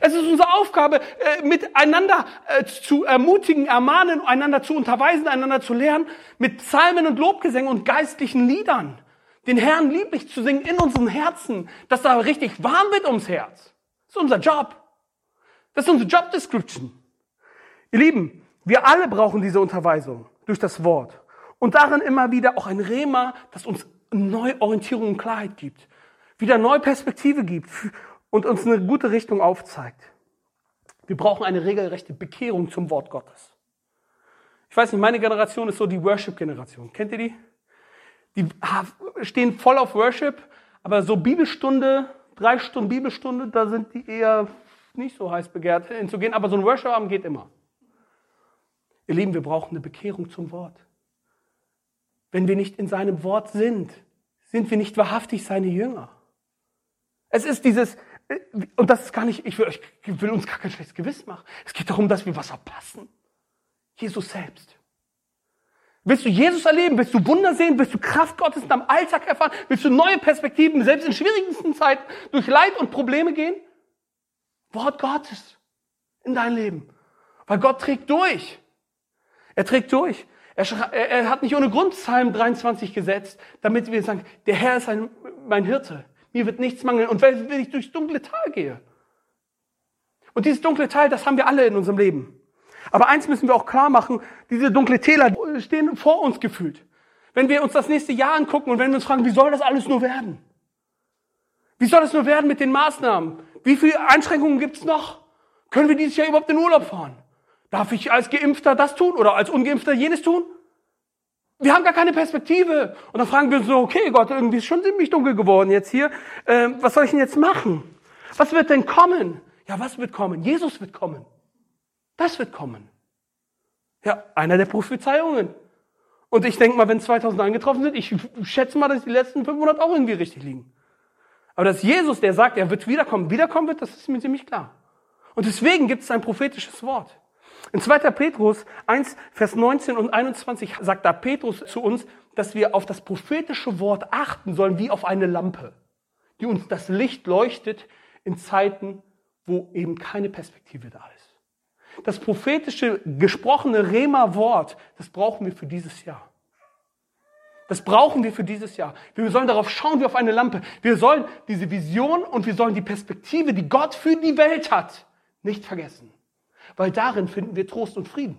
Es ist unsere Aufgabe, äh, miteinander äh, zu ermutigen, ermahnen, einander zu unterweisen, einander zu lernen, mit Psalmen und Lobgesängen und geistlichen Liedern, den Herrn lieblich zu singen in unseren Herzen, dass da richtig warm wird ums Herz. Das ist unser Job. Das ist unsere Job Description. Ihr Lieben, wir alle brauchen diese Unterweisung durch das Wort. Und darin immer wieder auch ein Rema, das uns neue Orientierung und Klarheit gibt. Wieder neue Perspektive gibt und uns eine gute Richtung aufzeigt. Wir brauchen eine regelrechte Bekehrung zum Wort Gottes. Ich weiß nicht, meine Generation ist so die Worship-Generation. Kennt ihr die? Die stehen voll auf Worship, aber so Bibelstunde, drei Stunden Bibelstunde, da sind die eher nicht so heiß begehrt hinzugehen, aber so ein Worship-Abend geht immer. Ihr Lieben, wir brauchen eine Bekehrung zum Wort. Wenn wir nicht in seinem Wort sind, sind wir nicht wahrhaftig seine Jünger. Es ist dieses, und das ist gar nicht, ich will, ich will uns gar kein schlechtes Gewissen machen. Es geht darum, dass wir was verpassen. Jesus selbst. Willst du Jesus erleben? Willst du Wunder sehen? Willst du Kraft Gottes in deinem Alltag erfahren? Willst du neue Perspektiven, selbst in schwierigsten Zeiten, durch Leid und Probleme gehen? Wort Gottes in dein Leben. Weil Gott trägt durch. Er trägt durch. Er, er, hat nicht ohne Grund Psalm 23 gesetzt, damit wir sagen, der Herr ist ein, mein Hirte. Mir wird nichts mangeln. Und wenn ich durchs dunkle Tal gehe. Und dieses dunkle Tal, das haben wir alle in unserem Leben. Aber eins müssen wir auch klar machen, diese dunkle Täler stehen vor uns gefühlt. Wenn wir uns das nächste Jahr angucken und wenn wir uns fragen, wie soll das alles nur werden? Wie soll das nur werden mit den Maßnahmen? Wie viele Einschränkungen gibt's noch? Können wir dieses Jahr überhaupt in Urlaub fahren? Darf ich als Geimpfter das tun oder als Ungeimpfter jenes tun? Wir haben gar keine Perspektive. Und dann fragen wir uns so, okay, Gott, irgendwie ist schon ziemlich dunkel geworden jetzt hier. Ähm, was soll ich denn jetzt machen? Was wird denn kommen? Ja, was wird kommen? Jesus wird kommen. Das wird kommen. Ja, einer der Prophezeiungen. Und ich denke mal, wenn 2000 eingetroffen sind, ich schätze mal, dass die letzten 500 auch irgendwie richtig liegen. Aber dass Jesus, der sagt, er wird wiederkommen, wiederkommen wird, das ist mir ziemlich klar. Und deswegen gibt es ein prophetisches Wort. In 2. Petrus 1, Vers 19 und 21 sagt da Petrus zu uns, dass wir auf das prophetische Wort achten sollen wie auf eine Lampe, die uns das Licht leuchtet in Zeiten, wo eben keine Perspektive da ist. Das prophetische, gesprochene Rema-Wort, das brauchen wir für dieses Jahr. Das brauchen wir für dieses Jahr. Wir sollen darauf schauen wie auf eine Lampe. Wir sollen diese Vision und wir sollen die Perspektive, die Gott für die Welt hat, nicht vergessen weil darin finden wir Trost und Frieden.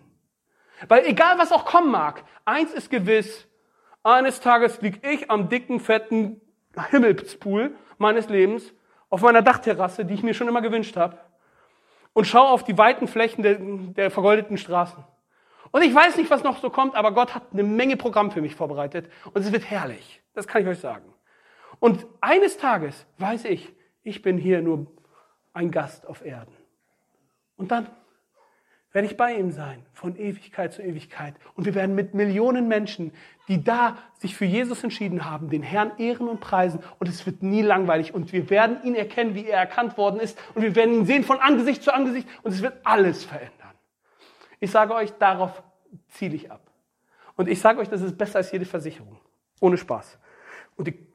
Weil egal was auch kommen mag, eins ist gewiss, eines Tages lieg ich am dicken, fetten Himmelspool meines Lebens auf meiner Dachterrasse, die ich mir schon immer gewünscht habe, und schaue auf die weiten Flächen der, der vergoldeten Straßen. Und ich weiß nicht, was noch so kommt, aber Gott hat eine Menge Programm für mich vorbereitet und es wird herrlich. Das kann ich euch sagen. Und eines Tages weiß ich, ich bin hier nur ein Gast auf Erden. Und dann werde ich bei ihm sein, von Ewigkeit zu Ewigkeit. Und wir werden mit Millionen Menschen, die da sich für Jesus entschieden haben, den Herrn ehren und preisen. Und es wird nie langweilig. Und wir werden ihn erkennen, wie er erkannt worden ist. Und wir werden ihn sehen von Angesicht zu Angesicht. Und es wird alles verändern. Ich sage euch, darauf ziele ich ab. Und ich sage euch, das ist besser als jede Versicherung. Ohne Spaß. Und die,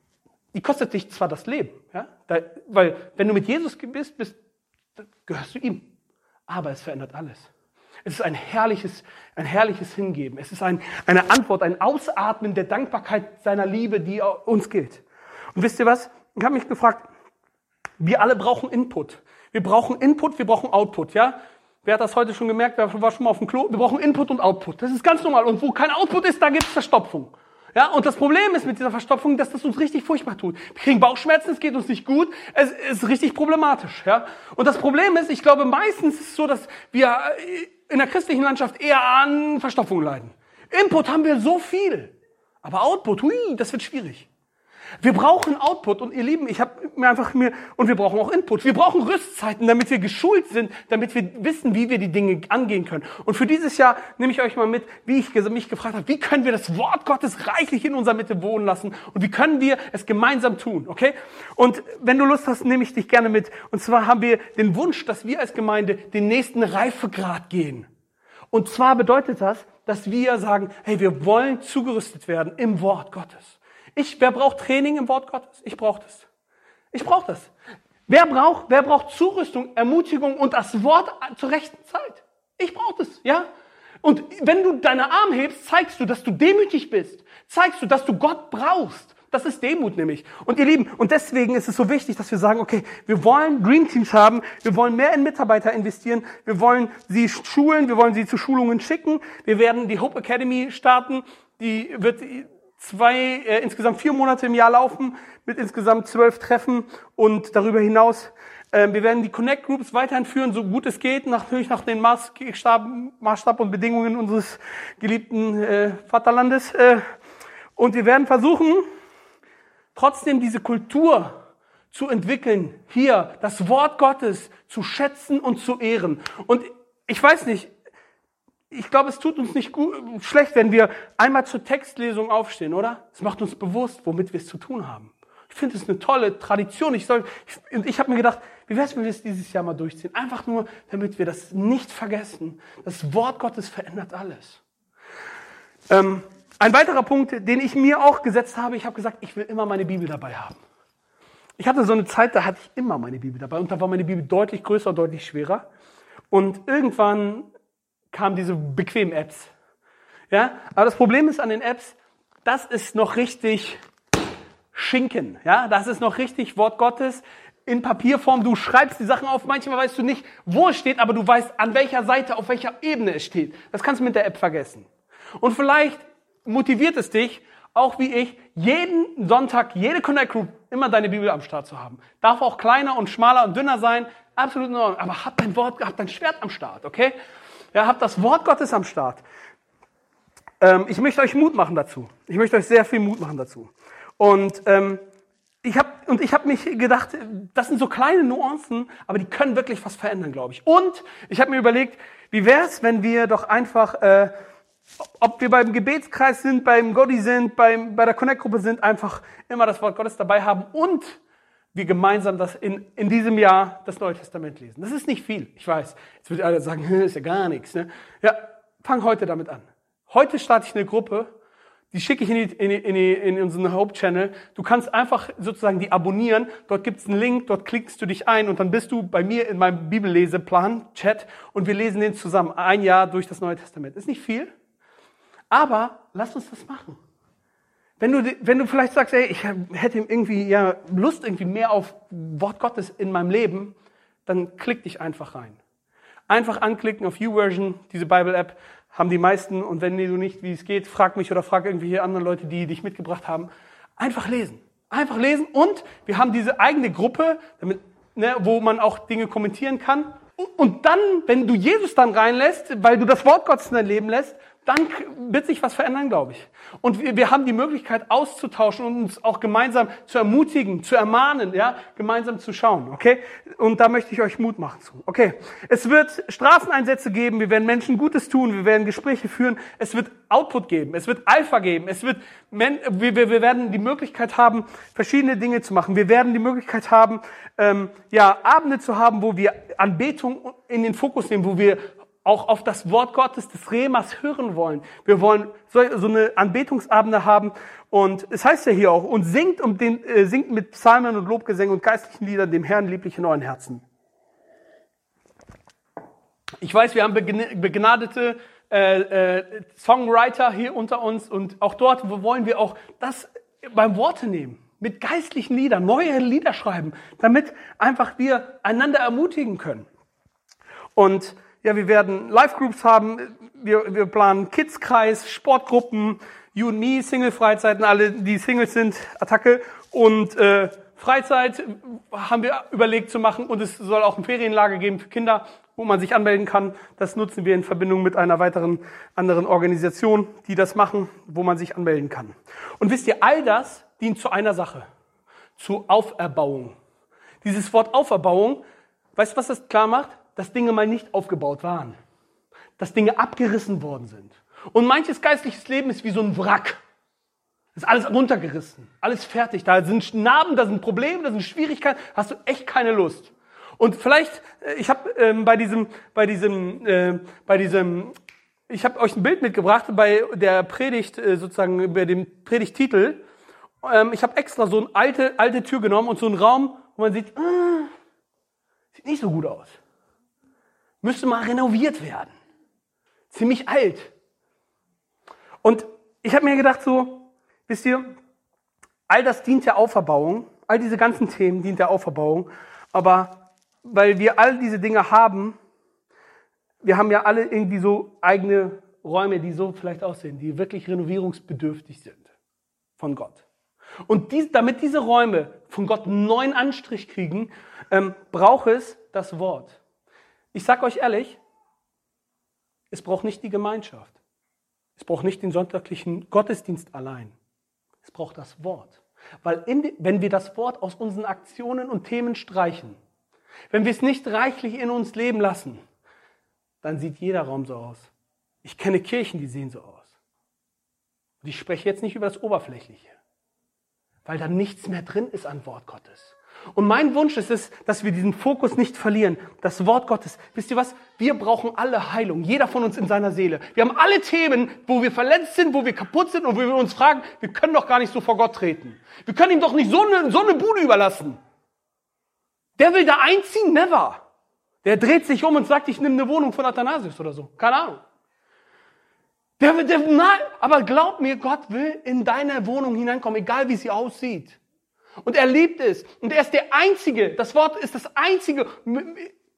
die kostet dich zwar das Leben, ja? Da, weil wenn du mit Jesus bist, bist, gehörst du ihm. Aber es verändert alles. Es ist ein herrliches, ein herrliches Hingeben. Es ist ein, eine Antwort, ein Ausatmen der Dankbarkeit seiner Liebe, die uns gilt. Und wisst ihr was? Ich habe mich gefragt, wir alle brauchen Input. Wir brauchen Input, wir brauchen Output, ja? Wer hat das heute schon gemerkt? Wer war schon mal auf dem Klo? Wir brauchen Input und Output. Das ist ganz normal. Und wo kein Output ist, da gibt es Verstopfung. Ja, und das Problem ist mit dieser Verstopfung, dass das uns richtig furchtbar tut. Wir kriegen Bauchschmerzen, es geht uns nicht gut, es ist richtig problematisch. Ja, und das Problem ist, ich glaube, meistens ist es so, dass wir in der christlichen Landschaft eher an Verstopfung leiden. Input haben wir so viel, aber Output, hui, das wird schwierig. Wir brauchen Output und ihr Lieben, ich habe mir einfach mir, und wir brauchen auch Input. Wir brauchen Rüstzeiten, damit wir geschult sind, damit wir wissen, wie wir die Dinge angehen können. Und für dieses Jahr nehme ich euch mal mit, wie ich mich gefragt habe, wie können wir das Wort Gottes reichlich in unserer Mitte wohnen lassen und wie können wir es gemeinsam tun, okay? Und wenn du Lust hast, nehme ich dich gerne mit. Und zwar haben wir den Wunsch, dass wir als Gemeinde den nächsten Reifegrad gehen. Und zwar bedeutet das, dass wir sagen, hey, wir wollen zugerüstet werden im Wort Gottes. Ich, wer braucht Training im Wort Gottes? Ich brauche das. Ich brauche das. Wer braucht, wer braucht Zurüstung, Ermutigung und das Wort zur rechten Zeit? Ich brauche das, ja? Und wenn du deine Arme hebst, zeigst du, dass du demütig bist. Zeigst du, dass du Gott brauchst. Das ist Demut nämlich. Und ihr Lieben, und deswegen ist es so wichtig, dass wir sagen, okay, wir wollen Green Teams haben, wir wollen mehr in Mitarbeiter investieren, wir wollen sie schulen, wir wollen sie zu Schulungen schicken, wir werden die Hope Academy starten, die wird zwei, äh, insgesamt vier Monate im Jahr laufen, mit insgesamt zwölf Treffen und darüber hinaus äh, wir werden die Connect Groups weiterhin führen, so gut es geht, natürlich nach den Maßstab, Maßstab und Bedingungen unseres geliebten äh, Vaterlandes. Äh, und wir werden versuchen, trotzdem diese Kultur zu entwickeln, hier das Wort Gottes zu schätzen und zu ehren. Und ich weiß nicht, ich glaube, es tut uns nicht gut, schlecht, wenn wir einmal zur Textlesung aufstehen, oder? Es macht uns bewusst, womit wir es zu tun haben. Ich finde es eine tolle Tradition. Ich, soll, ich, ich habe mir gedacht, wie wäre es, wenn wir es dieses Jahr mal durchziehen? Einfach nur, damit wir das nicht vergessen. Das Wort Gottes verändert alles. Ähm, ein weiterer Punkt, den ich mir auch gesetzt habe, ich habe gesagt, ich will immer meine Bibel dabei haben. Ich hatte so eine Zeit, da hatte ich immer meine Bibel dabei und da war meine Bibel deutlich größer, deutlich schwerer. Und irgendwann kamen diese bequemen Apps. Ja, aber das Problem ist an den Apps, das ist noch richtig Schinken. Ja, das ist noch richtig Wort Gottes in Papierform. Du schreibst die Sachen auf. Manchmal weißt du nicht, wo es steht, aber du weißt, an welcher Seite, auf welcher Ebene es steht. Das kannst du mit der App vergessen. Und vielleicht motiviert es dich, auch wie ich, jeden Sonntag, jede Connect Group, immer deine Bibel am Start zu haben. Darf auch kleiner und schmaler und dünner sein, absolut in Ordnung. Aber hab dein Wort, hab dein Schwert am Start, okay? Ja, hab das Wort Gottes am Start. Ähm, ich möchte euch Mut machen dazu. Ich möchte euch sehr viel Mut machen dazu. Und ähm, ich habe und ich habe mich gedacht, das sind so kleine Nuancen, aber die können wirklich was verändern, glaube ich. Und ich habe mir überlegt, wie wäre es, wenn wir doch einfach äh, ob wir beim Gebetskreis sind, beim Gotti sind, beim, bei der Connect-Gruppe sind, einfach immer das Wort Gottes dabei haben und wir gemeinsam das in, in diesem Jahr das Neue Testament lesen. Das ist nicht viel, ich weiß. Jetzt wird alle sagen, ist ja gar nichts. Ne? Ja, fang heute damit an. Heute starte ich eine Gruppe, die schicke ich in, die, in, die, in, die, in unseren Hope-Channel. Du kannst einfach sozusagen die abonnieren. Dort gibt's einen Link, dort klickst du dich ein und dann bist du bei mir in meinem Bibelleseplan, Chat, und wir lesen den zusammen. Ein Jahr durch das Neue Testament. Ist nicht viel, aber lass uns das machen. Wenn du, wenn du vielleicht sagst, ey, ich hätte irgendwie ja Lust irgendwie mehr auf Wort Gottes in meinem Leben, dann klick dich einfach rein. Einfach anklicken auf YouVersion, diese Bible-App, haben die meisten. Und wenn du nicht, wie es geht, frag mich oder frag irgendwelche anderen Leute, die dich mitgebracht haben. Einfach lesen. Einfach lesen. Und wir haben diese eigene Gruppe, damit, ne, wo man auch Dinge kommentieren kann. Und dann, wenn du Jesus dann reinlässt, weil du das Wort Gottes in dein Leben lässt, dann wird sich was verändern, glaube ich. Und wir, wir, haben die Möglichkeit auszutauschen und uns auch gemeinsam zu ermutigen, zu ermahnen, ja, gemeinsam zu schauen, okay? Und da möchte ich euch Mut machen zu. Okay. Es wird Straßeneinsätze geben, wir werden Menschen Gutes tun, wir werden Gespräche führen, es wird Output geben, es wird Alpha geben, es wird, wir, wir, wir werden die Möglichkeit haben, verschiedene Dinge zu machen. Wir werden die Möglichkeit haben, ähm, ja, Abende zu haben, wo wir Anbetung in den Fokus nehmen, wo wir auch auf das Wort Gottes des Remas hören wollen. Wir wollen so, eine Anbetungsabende haben und es heißt ja hier auch, und singt, um den, äh, singt mit Psalmen und Lobgesängen und geistlichen Liedern dem Herrn lieblich in euren Herzen. Ich weiß, wir haben begnadete äh, äh, Songwriter hier unter uns und auch dort wollen wir auch das beim Worte nehmen mit geistlichen Liedern, neue Lieder schreiben, damit einfach wir einander ermutigen können. Und ja, wir werden Live-Groups haben, wir, wir planen Kids-Kreis, Sportgruppen, You and Me, Single-Freizeiten, alle, die Singles sind, Attacke. Und äh, Freizeit haben wir überlegt zu machen und es soll auch ein Ferienlager geben für Kinder, wo man sich anmelden kann. Das nutzen wir in Verbindung mit einer weiteren anderen Organisation, die das machen, wo man sich anmelden kann. Und wisst ihr, all das dient zu einer Sache, zu Auferbauung. Dieses Wort Auferbauung, weißt du, was das klar macht? Dass Dinge mal nicht aufgebaut waren. Dass Dinge abgerissen worden sind. Und manches geistliches Leben ist wie so ein Wrack. Ist alles runtergerissen, alles fertig. Da sind Narben, da sind Probleme, da sind Schwierigkeiten. Hast du echt keine Lust. Und vielleicht, äh, ich habe ähm, bei diesem, bei diesem, äh, bei diesem, ich habe euch ein Bild mitgebracht bei der Predigt äh, sozusagen bei dem Predigtitel. Ähm, ich habe extra so eine alte alte Tür genommen und so einen Raum, wo man sieht, äh, sieht nicht so gut aus. Müsste mal renoviert werden. Ziemlich alt. Und ich habe mir gedacht so, Wisst ihr, all das dient der Auferbauung, all diese ganzen Themen dient der Auferbauung, aber weil wir all diese Dinge haben, wir haben ja alle irgendwie so eigene Räume, die so vielleicht aussehen, die wirklich renovierungsbedürftig sind von Gott. Und dies, damit diese Räume von Gott einen neuen Anstrich kriegen, ähm, braucht es das Wort. Ich sage euch ehrlich, es braucht nicht die Gemeinschaft. Es braucht nicht den sonntaglichen Gottesdienst allein. Es braucht das Wort. Weil in, wenn wir das Wort aus unseren Aktionen und Themen streichen, wenn wir es nicht reichlich in uns leben lassen, dann sieht jeder Raum so aus. Ich kenne Kirchen, die sehen so aus. Und ich spreche jetzt nicht über das Oberflächliche, weil da nichts mehr drin ist an Wort Gottes. Und mein Wunsch ist es, dass wir diesen Fokus nicht verlieren. Das Wort Gottes. Wisst ihr was? Wir brauchen alle Heilung. Jeder von uns in seiner Seele. Wir haben alle Themen, wo wir verletzt sind, wo wir kaputt sind und wo wir uns fragen, wir können doch gar nicht so vor Gott treten. Wir können ihm doch nicht so eine, so eine Bude überlassen. Der will da einziehen? Never. Der dreht sich um und sagt, ich nehme eine Wohnung von Athanasius oder so. Keine Ahnung. Der, der, nein, aber glaub mir, Gott will in deine Wohnung hineinkommen, egal wie sie aussieht. Und er liebt es. Und er ist der Einzige, das Wort ist das Einzige,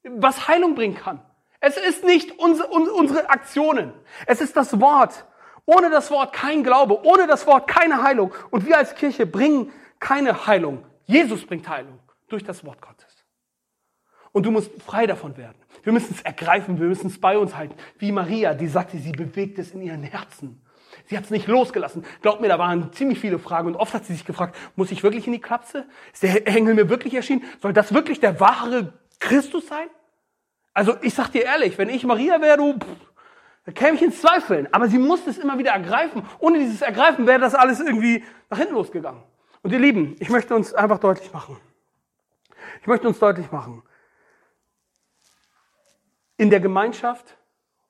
was Heilung bringen kann. Es ist nicht unsere, Aktionen. Es ist das Wort. Ohne das Wort kein Glaube, ohne das Wort keine Heilung. Und wir als Kirche bringen keine Heilung. Jesus bringt Heilung durch das Wort Gottes. Und du musst frei davon werden. Wir müssen es ergreifen, wir müssen es bei uns halten. Wie Maria, die sagte, sie bewegt es in ihren Herzen. Sie hat es nicht losgelassen. Glaubt mir, da waren ziemlich viele Fragen und oft hat sie sich gefragt, muss ich wirklich in die Klapse? Ist der Engel mir wirklich erschienen? Soll das wirklich der wahre Christus sein? Also ich sag dir ehrlich, wenn ich Maria wäre, du, pff, da käme ich ins Zweifeln. Aber sie musste es immer wieder ergreifen. Ohne dieses Ergreifen wäre das alles irgendwie nach hinten losgegangen. Und ihr Lieben, ich möchte uns einfach deutlich machen. Ich möchte uns deutlich machen. In der Gemeinschaft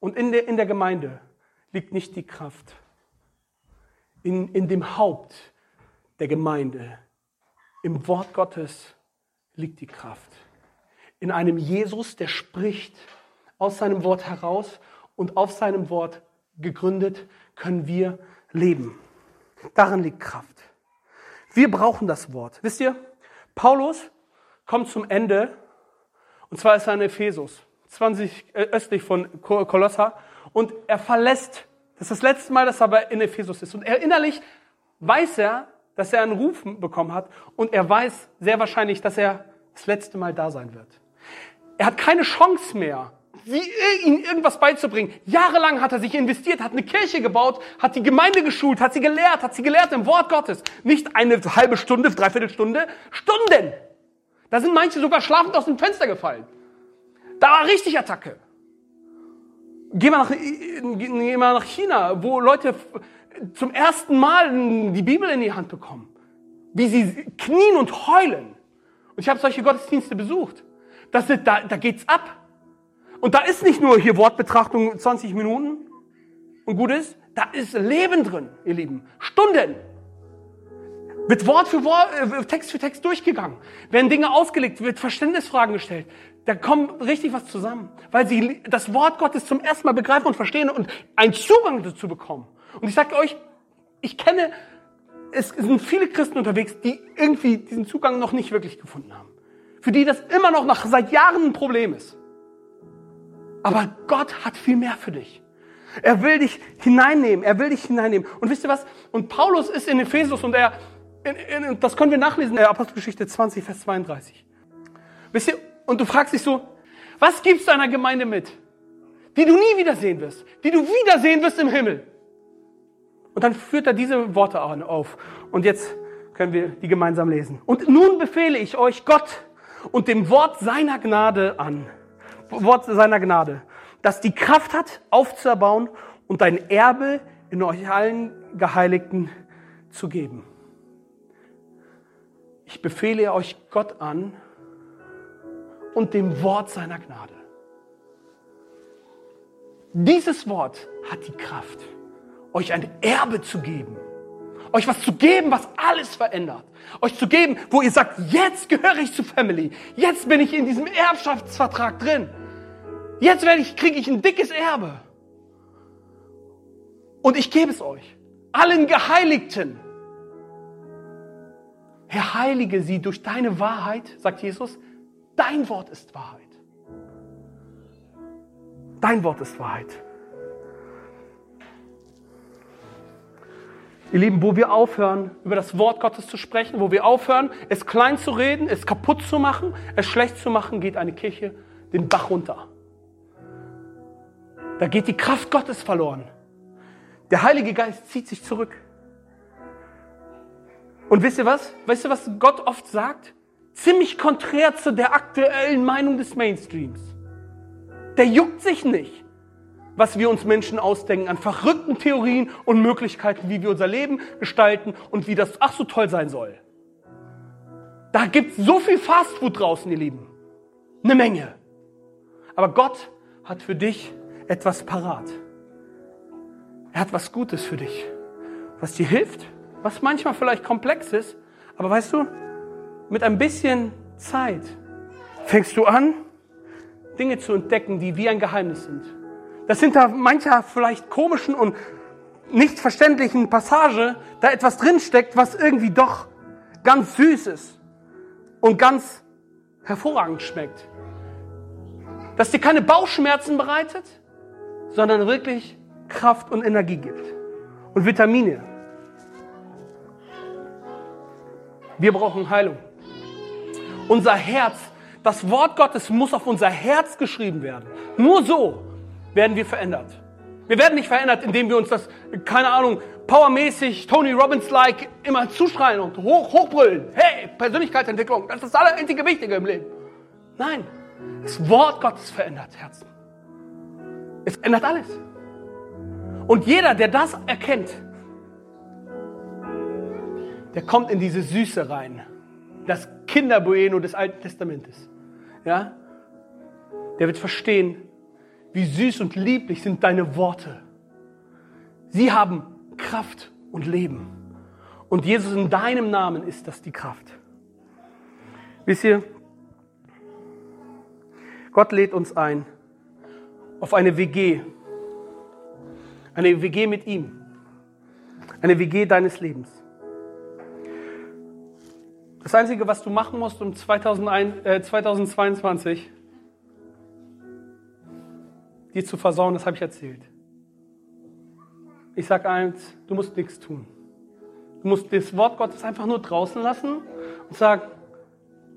und in der, in der Gemeinde liegt nicht die Kraft in, in dem Haupt der Gemeinde, im Wort Gottes liegt die Kraft. In einem Jesus, der spricht aus seinem Wort heraus und auf seinem Wort gegründet, können wir leben. Darin liegt Kraft. Wir brauchen das Wort. Wisst ihr, Paulus kommt zum Ende, und zwar ist er in Ephesus, 20 äh, östlich von Kolosser, und er verlässt das ist das letzte Mal, dass er aber in Ephesus ist. Und er innerlich weiß er, dass er einen Ruf bekommen hat und er weiß sehr wahrscheinlich, dass er das letzte Mal da sein wird. Er hat keine Chance mehr, ihnen irgendwas beizubringen. Jahrelang hat er sich investiert, hat eine Kirche gebaut, hat die Gemeinde geschult, hat sie gelehrt, hat sie gelehrt im Wort Gottes. Nicht eine halbe Stunde, dreiviertel Stunde, Stunden. Da sind manche sogar schlafend aus dem Fenster gefallen. Da war richtig Attacke. Geh mal, nach, geh mal nach China, wo Leute zum ersten Mal die Bibel in die Hand bekommen. Wie sie knien und heulen. Und ich habe solche Gottesdienste besucht. Das, da, da geht's ab. Und da ist nicht nur hier Wortbetrachtung 20 Minuten und gut ist, da ist Leben drin, ihr Lieben. Stunden. Wird Wort für Wort, äh, Text für Text durchgegangen. Werden Dinge ausgelegt, wird Verständnisfragen gestellt. Da kommt richtig was zusammen, weil sie das Wort Gottes zum ersten Mal begreifen und verstehen und einen Zugang dazu bekommen. Und ich sage euch, ich kenne, es sind viele Christen unterwegs, die irgendwie diesen Zugang noch nicht wirklich gefunden haben. Für die das immer noch nach seit Jahren ein Problem ist. Aber Gott hat viel mehr für dich. Er will dich hineinnehmen. Er will dich hineinnehmen. Und wisst ihr was? Und Paulus ist in Ephesus und er, in, in, das können wir nachlesen in der Apostelgeschichte 20, Vers 32. Wisst ihr, und du fragst dich so, was gibst du einer Gemeinde mit, die du nie wiedersehen wirst, die du wiedersehen wirst im Himmel? Und dann führt er diese Worte auf. Und jetzt können wir die gemeinsam lesen. Und nun befehle ich euch Gott und dem Wort seiner Gnade an. Wort seiner Gnade, das die Kraft hat, aufzuerbauen und dein Erbe in euch allen Geheiligten zu geben. Ich befehle euch Gott an und dem Wort seiner Gnade. Dieses Wort hat die Kraft, euch ein Erbe zu geben. Euch was zu geben, was alles verändert. Euch zu geben, wo ihr sagt, jetzt gehöre ich zu Family. Jetzt bin ich in diesem Erbschaftsvertrag drin. Jetzt werde ich, kriege ich ein dickes Erbe. Und ich gebe es euch. Allen Geheiligten. Herr, heilige sie durch deine Wahrheit, sagt Jesus. Dein Wort ist Wahrheit. Dein Wort ist Wahrheit. Ihr Lieben, wo wir aufhören, über das Wort Gottes zu sprechen, wo wir aufhören, es klein zu reden, es kaputt zu machen, es schlecht zu machen, geht eine Kirche den Bach runter. Da geht die Kraft Gottes verloren. Der Heilige Geist zieht sich zurück. Und wisst ihr was? Weißt du, was Gott oft sagt? Ziemlich konträr zu der aktuellen Meinung des Mainstreams. Der juckt sich nicht, was wir uns Menschen ausdenken an verrückten Theorien und Möglichkeiten, wie wir unser Leben gestalten und wie das ach so toll sein soll. Da gibt's so viel Fastfood draußen, ihr Lieben. Eine Menge. Aber Gott hat für dich etwas parat. Er hat was Gutes für dich, was dir hilft, was manchmal vielleicht komplex ist, aber weißt du, mit ein bisschen Zeit fängst du an, Dinge zu entdecken, die wie ein Geheimnis sind. Das hinter mancher vielleicht komischen und nicht verständlichen Passage da etwas drinsteckt, was irgendwie doch ganz süß ist und ganz hervorragend schmeckt. Dass dir keine Bauchschmerzen bereitet, sondern wirklich Kraft und Energie gibt. Und Vitamine. Wir brauchen Heilung. Unser Herz, das Wort Gottes muss auf unser Herz geschrieben werden. Nur so werden wir verändert. Wir werden nicht verändert, indem wir uns das, keine Ahnung, powermäßig, Tony Robbins-like immer zuschreien und hoch, hochbrüllen. Hey, Persönlichkeitsentwicklung, das ist das Allereinzige Wichtige im Leben. Nein, das Wort Gottes verändert Herzen. Es ändert alles. Und jeder, der das erkennt, der kommt in diese Süße rein. Das Kinderbueno des Alten Testamentes. Ja? Der wird verstehen, wie süß und lieblich sind deine Worte. Sie haben Kraft und Leben. Und Jesus, in deinem Namen ist das die Kraft. Wisst ihr, Gott lädt uns ein auf eine WG. Eine WG mit ihm. Eine WG deines Lebens. Das Einzige, was du machen musst um 2001, äh, 2022, dir zu versauen, das habe ich erzählt. Ich sage eins, du musst nichts tun. Du musst das Wort Gottes einfach nur draußen lassen und sagen,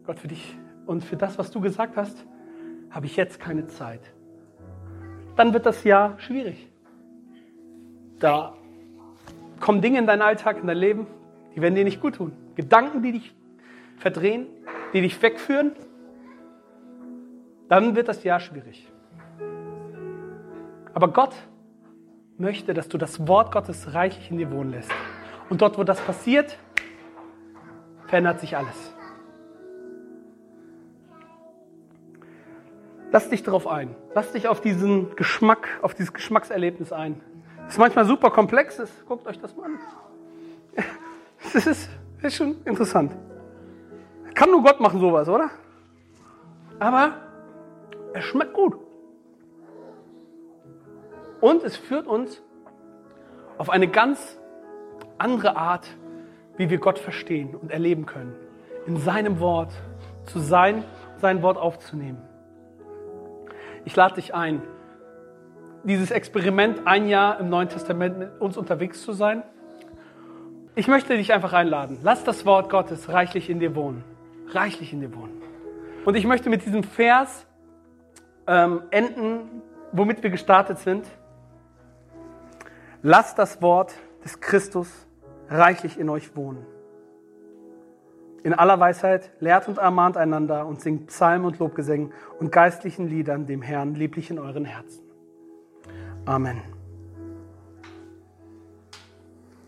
Gott, für dich und für das, was du gesagt hast, habe ich jetzt keine Zeit. Dann wird das Jahr schwierig. Da kommen Dinge in deinen Alltag, in dein Leben, die werden dir nicht gut tun. Gedanken, die dich verdrehen, die dich wegführen, dann wird das Jahr schwierig. Aber Gott möchte, dass du das Wort Gottes reichlich in dir wohnen lässt. Und dort, wo das passiert, verändert sich alles. Lass dich darauf ein. Lass dich auf diesen Geschmack, auf dieses Geschmackserlebnis ein. Das ist manchmal super komplex. Guckt euch das mal an. Das ist, ist schon interessant. Kann nur Gott machen sowas, oder? Aber es schmeckt gut. Und es führt uns auf eine ganz andere Art, wie wir Gott verstehen und erleben können. In seinem Wort zu sein, sein Wort aufzunehmen. Ich lade dich ein, dieses Experiment ein Jahr im Neuen Testament mit uns unterwegs zu sein. Ich möchte dich einfach einladen. Lass das Wort Gottes reichlich in dir wohnen reichlich in dir wohnen. Und ich möchte mit diesem Vers ähm, enden, womit wir gestartet sind. Lasst das Wort des Christus reichlich in euch wohnen. In aller Weisheit lehrt und ermahnt einander und singt Psalmen und Lobgesängen und geistlichen Liedern dem Herrn lieblich in euren Herzen. Amen.